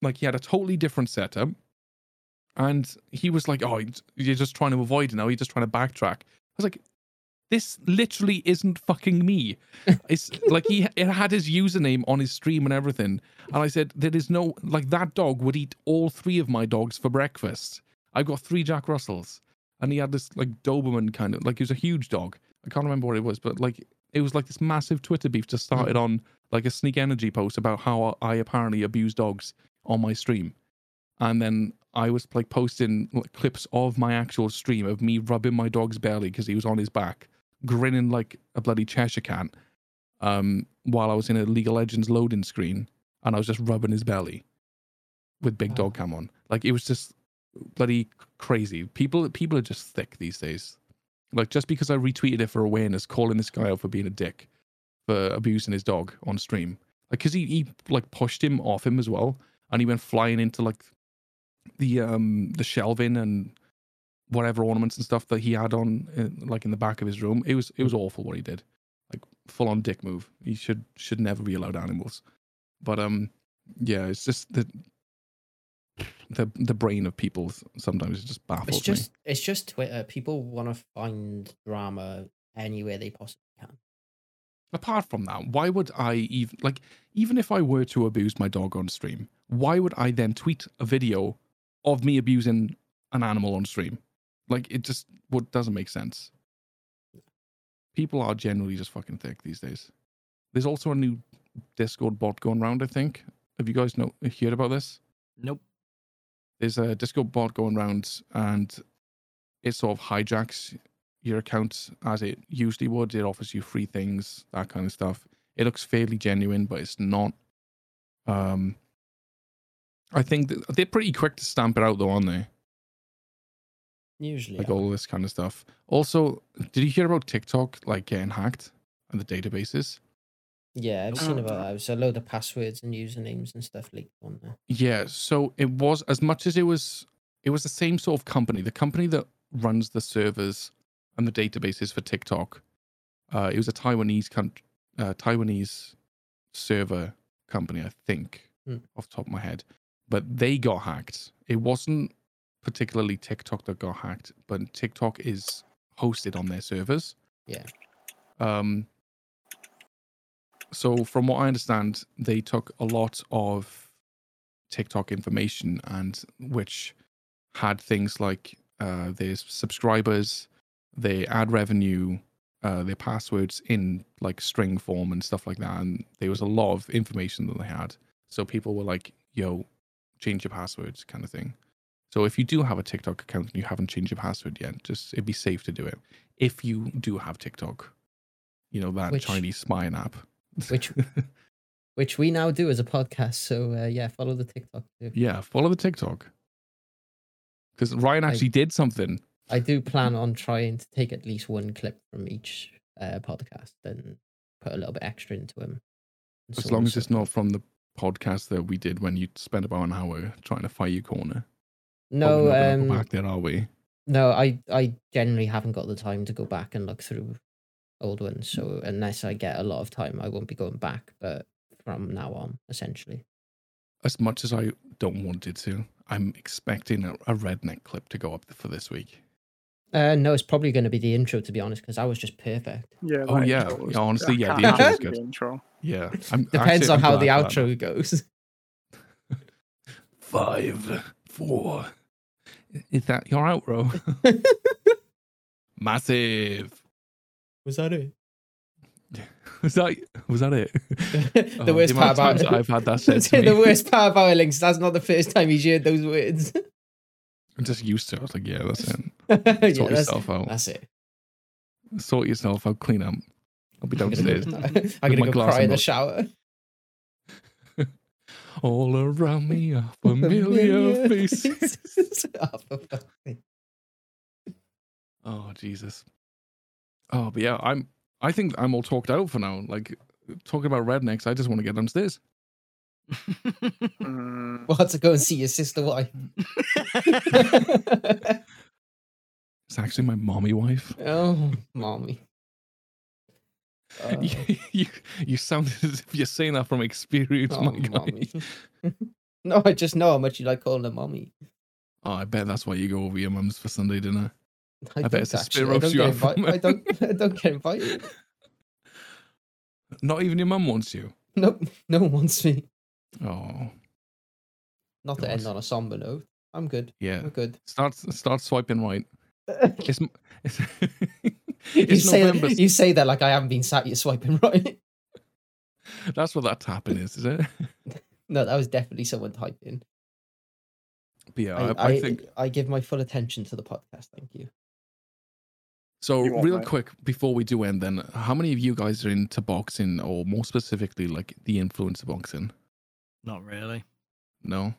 Like he had a totally different setup, and he was like, "Oh, you're just trying to avoid it now. You're just trying to backtrack." I was like, "This literally isn't fucking me." <laughs> It's like he it had his username on his stream and everything, and I said, "There is no like that dog would eat all three of my dogs for breakfast. I've got three Jack Russells." and he had this like Doberman kind of like he was a huge dog. I can't remember what it was, but like it was like this massive Twitter beef just started mm. on like a sneak energy post about how I apparently abuse dogs on my stream, and then I was like posting like, clips of my actual stream of me rubbing my dog's belly because he was on his back, grinning like a bloody Cheshire cat, um, while I was in a League of Legends loading screen, and I was just rubbing his belly with Big Dog Cam on. Like it was just bloody crazy. People people are just thick these days. Like just because I retweeted it for awareness, calling this guy out for being a dick for abusing his dog on stream, like because he he like pushed him off him as well, and he went flying into like the um the shelving and whatever ornaments and stuff that he had on uh, like in the back of his room. It was it was awful what he did, like full on dick move. He should should never be allowed animals. But um yeah, it's just the the the brain of people sometimes just baffles It's just me. it's just Twitter. People want to find drama anywhere they possibly can. Apart from that, why would I even like even if I were to abuse my dog on stream, why would I then tweet a video of me abusing an animal on stream? Like it just what doesn't make sense. People are generally just fucking thick these days. There's also a new Discord bot going around, I think. Have you guys know heard about this? Nope. there's a Discord bot going around and it sort of hijacks your account as it usually would. It offers you free things, that kind of stuff. It looks fairly genuine, but it's not. Um, I think they're pretty quick to stamp it out, though, aren't they? Usually, Like yeah. all this kind of stuff. Also, did you hear about TikTok like getting hacked and the databases? yeah, I've seen Uh, about that. It was a load of passwords and usernames and stuff leaked on there. Yeah, so it was as much as it was it was the same sort of company. The company that runs the servers and the databases for TikTok. Uh, it was a Taiwanese country, uh, Taiwanese server company, I think, Hmm. off the top of my head. But they got hacked. It wasn't particularly TikTok that got hacked, but TikTok is hosted on their servers. Yeah. Um. So, from what I understand, they took a lot of TikTok information and which had things like uh, their subscribers, their ad revenue, uh, their passwords in like string form and stuff like that. And there was a lot of information that they had. So people were like, yo, change your passwords kind of thing. So if you do have a TikTok account and you haven't changed your password yet, just it'd be safe to do it. If you do have TikTok, you know, that Which- Chinese spying app. <laughs> which- which we now do as a podcast. So uh, yeah, follow the TikTok too. Yeah, follow the TikTok. Because Ryan I- actually did something. I do plan on trying to take at least one clip from each uh, podcast and put a little bit extra into them. As so long as so it's not from the podcast that we did when you spent about an hour trying to fight your corner. But No, we're not um, go back there, are we? no, I I generally haven't got the time to go back and look through old ones. So unless I get a lot of time, I won't be going back. But from now on, essentially. As much as I don't want it to, I'm expecting a, a redneck clip to go up for this week. Uh, no, it's probably going to be the intro, to be honest, because that was just perfect. Yeah. Oh, yeah. was- Yeah, honestly, yeah, the intro is good. the intro. Yeah, <laughs> I'm Depends actually, on I'm how the glad for that. outro goes. <laughs> Five, four. Is that your outro? <laughs> Massive. Was that it? <laughs> Was that was that it? <laughs> the Oh, worst amount part of about it. I've had that said to the me. worst part about it, Links, that's not the first time he's heard those words. I'm just used to it. I was like, yeah, that's it. yeah, Sort that's, yourself out. that's it. Sort yourself out. Clean up. I'll be downstairs. I'm gonna go cry in the shower. <laughs> All around me are familiar faces. oh, for fuck's sake. Oh Jesus. Oh, but yeah, I'm. I think I'm all talked out for now. Like talking about rednecks, I just want to get downstairs. Mm, Well, to go and see your sister wife. <laughs> It's actually my mommy wife. oh, mommy. Uh, you, <laughs> you you sound as if you're saying that from experience, oh, my guy. mommy. <laughs> <laughs> no, I just know how much you like calling her mommy. Oh, I bet that's why you go over your mum's for Sunday dinner. I, bet don't it's a spit I roast don't, you get out invi- I don't. I don't get invited. Not even your mum wants you. No, no one wants me. Oh, Not to end on a somber note. I'm good. yeah. I'm good. Start start swiping right. It's it's, you say November. that, you say that like I haven't been sat here swiping <laughs> right. That's what that tapping is, is it? <laughs> no, that was definitely someone typing. But yeah, I, I, I think I give my full attention to the podcast. Thank you. So, You real that? quick before we do end, then, how many of you guys are into boxing, or more specifically, like the influence of boxing? Not really. No.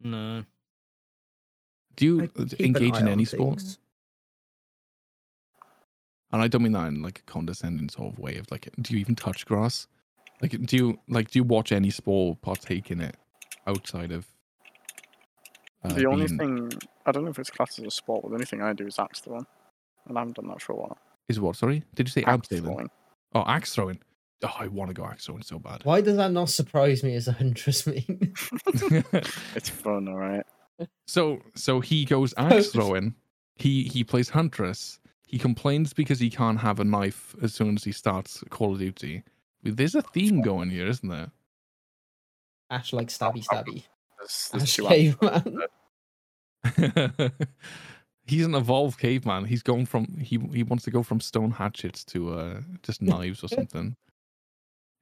No. Do you I uh, keep an engage in any sports? things. And I don't mean that in like a condescending sort of way of like, do you even touch grass? Like, do you like do you watch any sport, partake in it outside of? uh, the only being- thing I don't know if it's classed as a sport, but the only thing I do is axe throwing, and I haven't done that for a while. is what? Sorry, did you say Axe abseiling? throwing. Oh, axe throwing. Oh, I want to go axe throwing so bad. Why does that not surprise me as a huntress meme? <laughs> <laughs> It's fun, all right. So so he goes axe <laughs> throwing. He he plays huntress. He complains because he can't have a knife as soon as he starts Call of Duty. There's a theme going here, isn't there? Ash like stabby stabby. There's, there's Ash caveman. <laughs> <laughs> He's an evolved caveman. He's going from he he wants to go from stone hatchets to uh just <laughs> knives or something.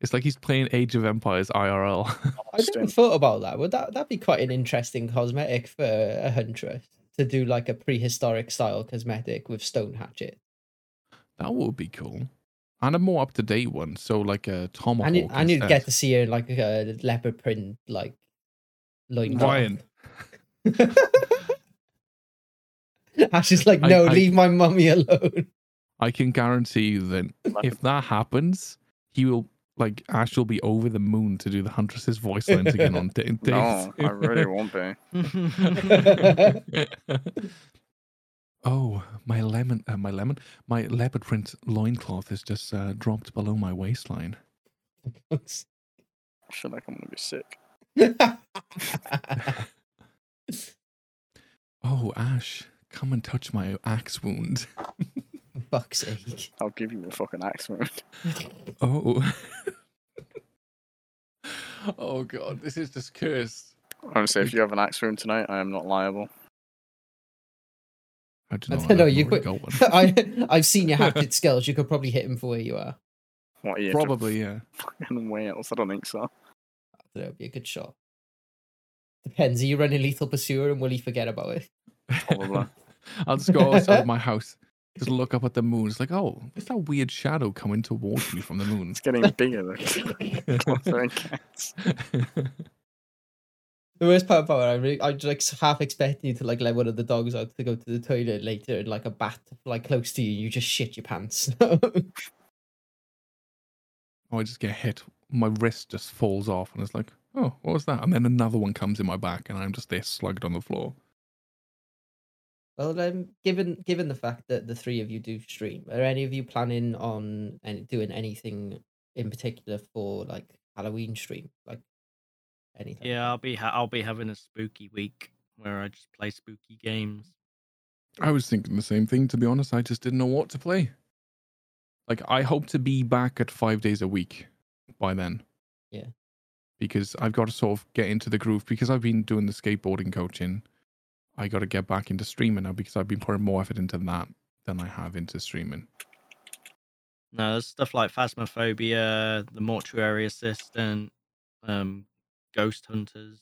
It's like he's playing Age of Empires IRL. I never thought about that. Would that that'd be quite an interesting cosmetic for a huntress to do like a prehistoric style cosmetic with stone hatchet. that would be cool. And a more up to date one. So like a tomahawk. And you and you'd get to see her like a leopard print like loin. Ryan. <laughs> Ash is like, I- no, I- leave my mummy alone. I can guarantee you that if that happens, he will like Ash will be over the moon to do the Huntress's voice lines again on <laughs> da- days. No, I really <laughs> won't be. <laughs> oh, my lemon, uh, my lemon, my leopard print loincloth is just uh, dropped below my waistline. I feel like I'm gonna be sick. Oh, Ash, come and touch my axe wound. Fuck's sake. I'll give you a fucking axe wound. Oh. Oh god, this is just cursed. Honestly, if you have an axe room tonight, I am not liable. I don't I know. don't know, I've you could- got <laughs> one. I I've seen your hatchet <laughs> skills. You could probably hit him for where you are. What are you? Probably, yeah. in Wales? I don't think so. That would be a good shot. Depends. Are you running lethal pursuer and will he forget about it? <laughs> Probably. I'll just go outside my house. Just look up at the moon. It's like, oh, what's that weird shadow coming towards me from the moon? It's getting bigger. though. Closer <laughs> and. The worst part about it, I really, I just like half expecting you to like let one of the dogs out to go to the toilet later, and like a bat like close to you, you just shit your pants. <laughs> Oh, I just get hit. My wrist just falls off, and it's like, oh, what was that? And then another one comes in my back, and I'm just there slugged on the floor. Well, um, given given the fact that the three of you do stream, are any of you planning on any, doing anything in particular for like Halloween stream, like anything? Yeah, I'll be ha- I'll be having a spooky week where I just play spooky games. I was thinking the same thing, to be honest. I just didn't know what to play. Like, I hope to be back at five days a week by then. Yeah. Because I've got to sort of get into the groove because I've been doing the skateboarding coaching. I got to get back into streaming now because I've been putting more effort into that than I have into streaming. No, there's stuff like Phasmophobia, the Mortuary Assistant, um, Ghost Hunters.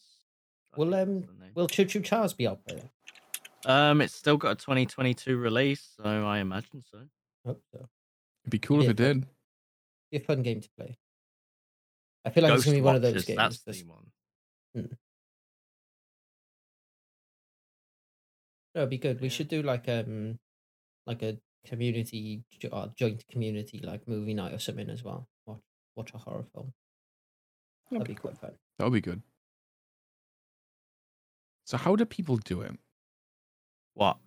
Will, um. Will Choo Choo Charles be up there? Um, it's still got a 2022 release, so I imagine so. Hope so. It'd be cool Yeah, if it but- did. Be a fun game to play. I feel like it's gonna be one of those games. That's that's- the one. No, it'd be good. We Yeah. should do like um like a community jo- uh, joint community like movie night or something as well. Watch watch a horror film. That'd be quite fun. That would be good. So, how do people do it? What?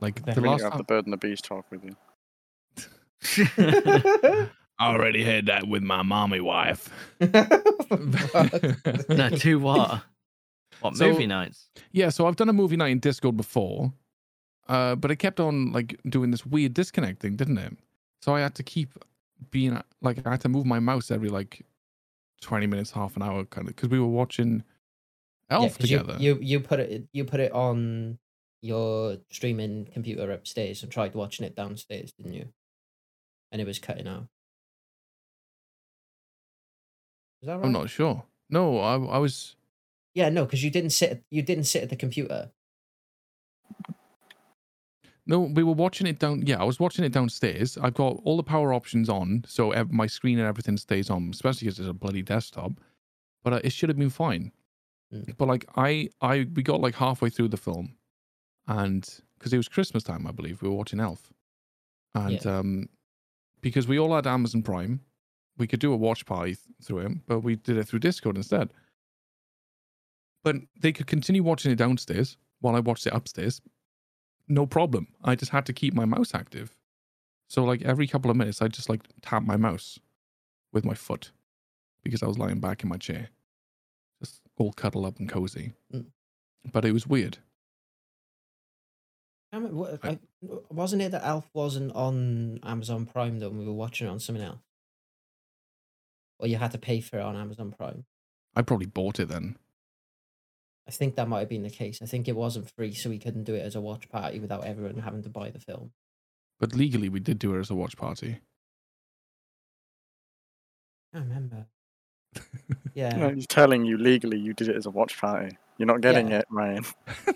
Like, the last have time. the bird and the bees talk with you. <laughs> I already had that with my mommy wife. no, <laughs> do what? <laughs> What So- movie nights? Yeah, so I've done a movie night in Discord before, uh, but it kept on like doing this weird disconnect thing, didn't it? So I had to keep being like I had to move my mouse every like twenty minutes, half an hour, kind of, because we were watching Elf Yeah, 'cause together. You, you you put it you put it on your streaming computer upstairs and tried watching it downstairs, didn't you? And it was cutting out. Is that right? I'm not sure. No, I, I was. Yeah, no, because you didn't sit you didn't sit at the computer. No, we were watching it down. Yeah, I was watching it downstairs. I've got all the power options on, so ev- my screen and everything stays on, especially because it's a bloody desktop. But uh, it should have been fine. Mm. But like I, I, we got like halfway through the film, and because it was Christmas time, I believe we were watching Elf, and Yeah. um, because we all had Amazon Prime, we could do a watch party th- through it, but we did it through Discord instead. But they could continue watching it downstairs while I watched it upstairs, no problem. I just had to keep my mouse active. So like every couple of minutes, I just like tap my mouse with my foot because I was lying back in my chair, just all cuddled up and cozy. Mm. But it was weird. I what, I- I, wasn't it that Elf wasn't on Amazon Prime though, and we were watching it on something else? Or you had to pay for it on Amazon Prime. I probably bought it then. I think that might have been the case. I think it wasn't free, so we couldn't do it as a watch party without everyone having to buy the film. But legally, we did do it as a watch party. I remember. <laughs> Yeah. No, he's telling you legally you did it as a watch party. You're not getting Yeah. it, Ryan.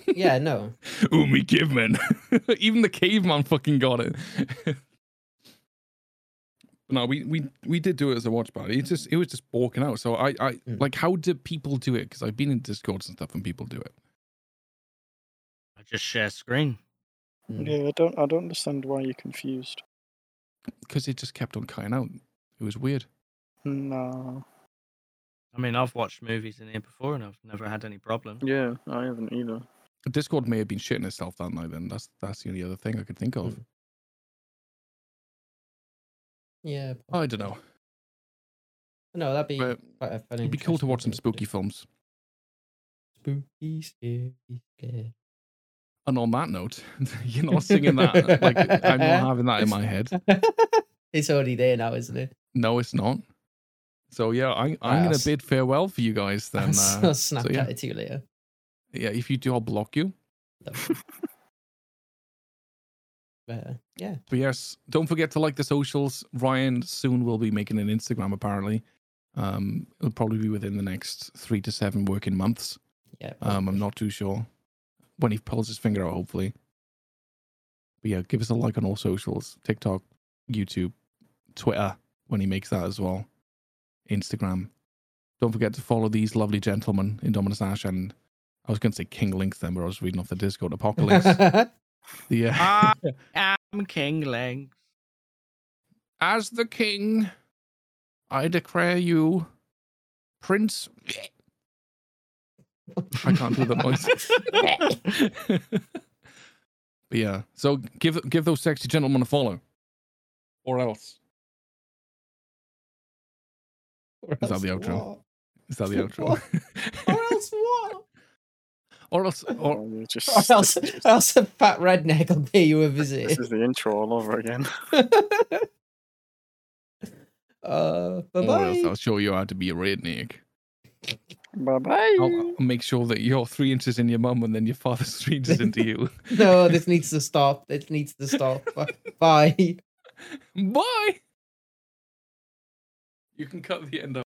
Yeah, no. <laughs> oh, me. <laughs> Even the caveman fucking got it. But no, we, we we did do it as a watch party. It's just it was just walking out. So I I Mm. like how do people do it? Because I've been in Discords and stuff, and people do it. I just share screen. Mm. Yeah, I don't I don't understand why you're confused. Because it just kept on cutting out. It was weird. No. I mean, I've watched movies in here before and I've never had any problem. Yeah, I haven't either. Discord may have been shitting itself that night. Then that's that's the only other thing I could think of. Mm. Yeah. I don't know. No, that'd be But quite a fun. it'd be cool to watch some spooky films. Spooky, scary, scared. And on that note, <laughs> you're not singing that. like I'm not <laughs> having that in my head. it's already there now, isn't it? No, it's not. So yeah, I, I'm I'll gonna bid farewell for you guys <laughs> then. I'll Uh, I'll snap so, yeah. at it to you later. yeah, if you do, I'll block you. No. Uh, yeah. But yes, don't forget to like the socials. Ryan soon will be making an Instagram. Apparently, um, it'll probably be within the next three to seven working months. Yeah. Um, I'm not too sure when he pulls his finger out. Hopefully, But yeah, give us a like on all socials TikTok, YouTube, Twitter when he makes that as well, Instagram. Don't forget to follow these lovely gentlemen, Indominus Ash and I was going to say King Link then, but I was reading off the Discord <laughs> Apocalynx. The, uh, I <laughs> am King Link. As the king, I declare you Prince. I can't do the noise. <laughs> but yeah, so give give those sexy gentlemen a follow, or else. Or Is that the outro? what? Is that the <laughs> outro? Or else what? Or else, or Oh, just, Or else, or else a fat redneck will pay you a <laughs> visit. this is the intro all over again. <laughs> uh, bye or else bye. I'll show you how to be a redneck. Bye bye. I'll, I'll make sure that you're three inches in your mum and then your father's three inches into you. <laughs> No, this needs to stop. This needs to stop. Bye. Bye. Bye. You can cut the end out.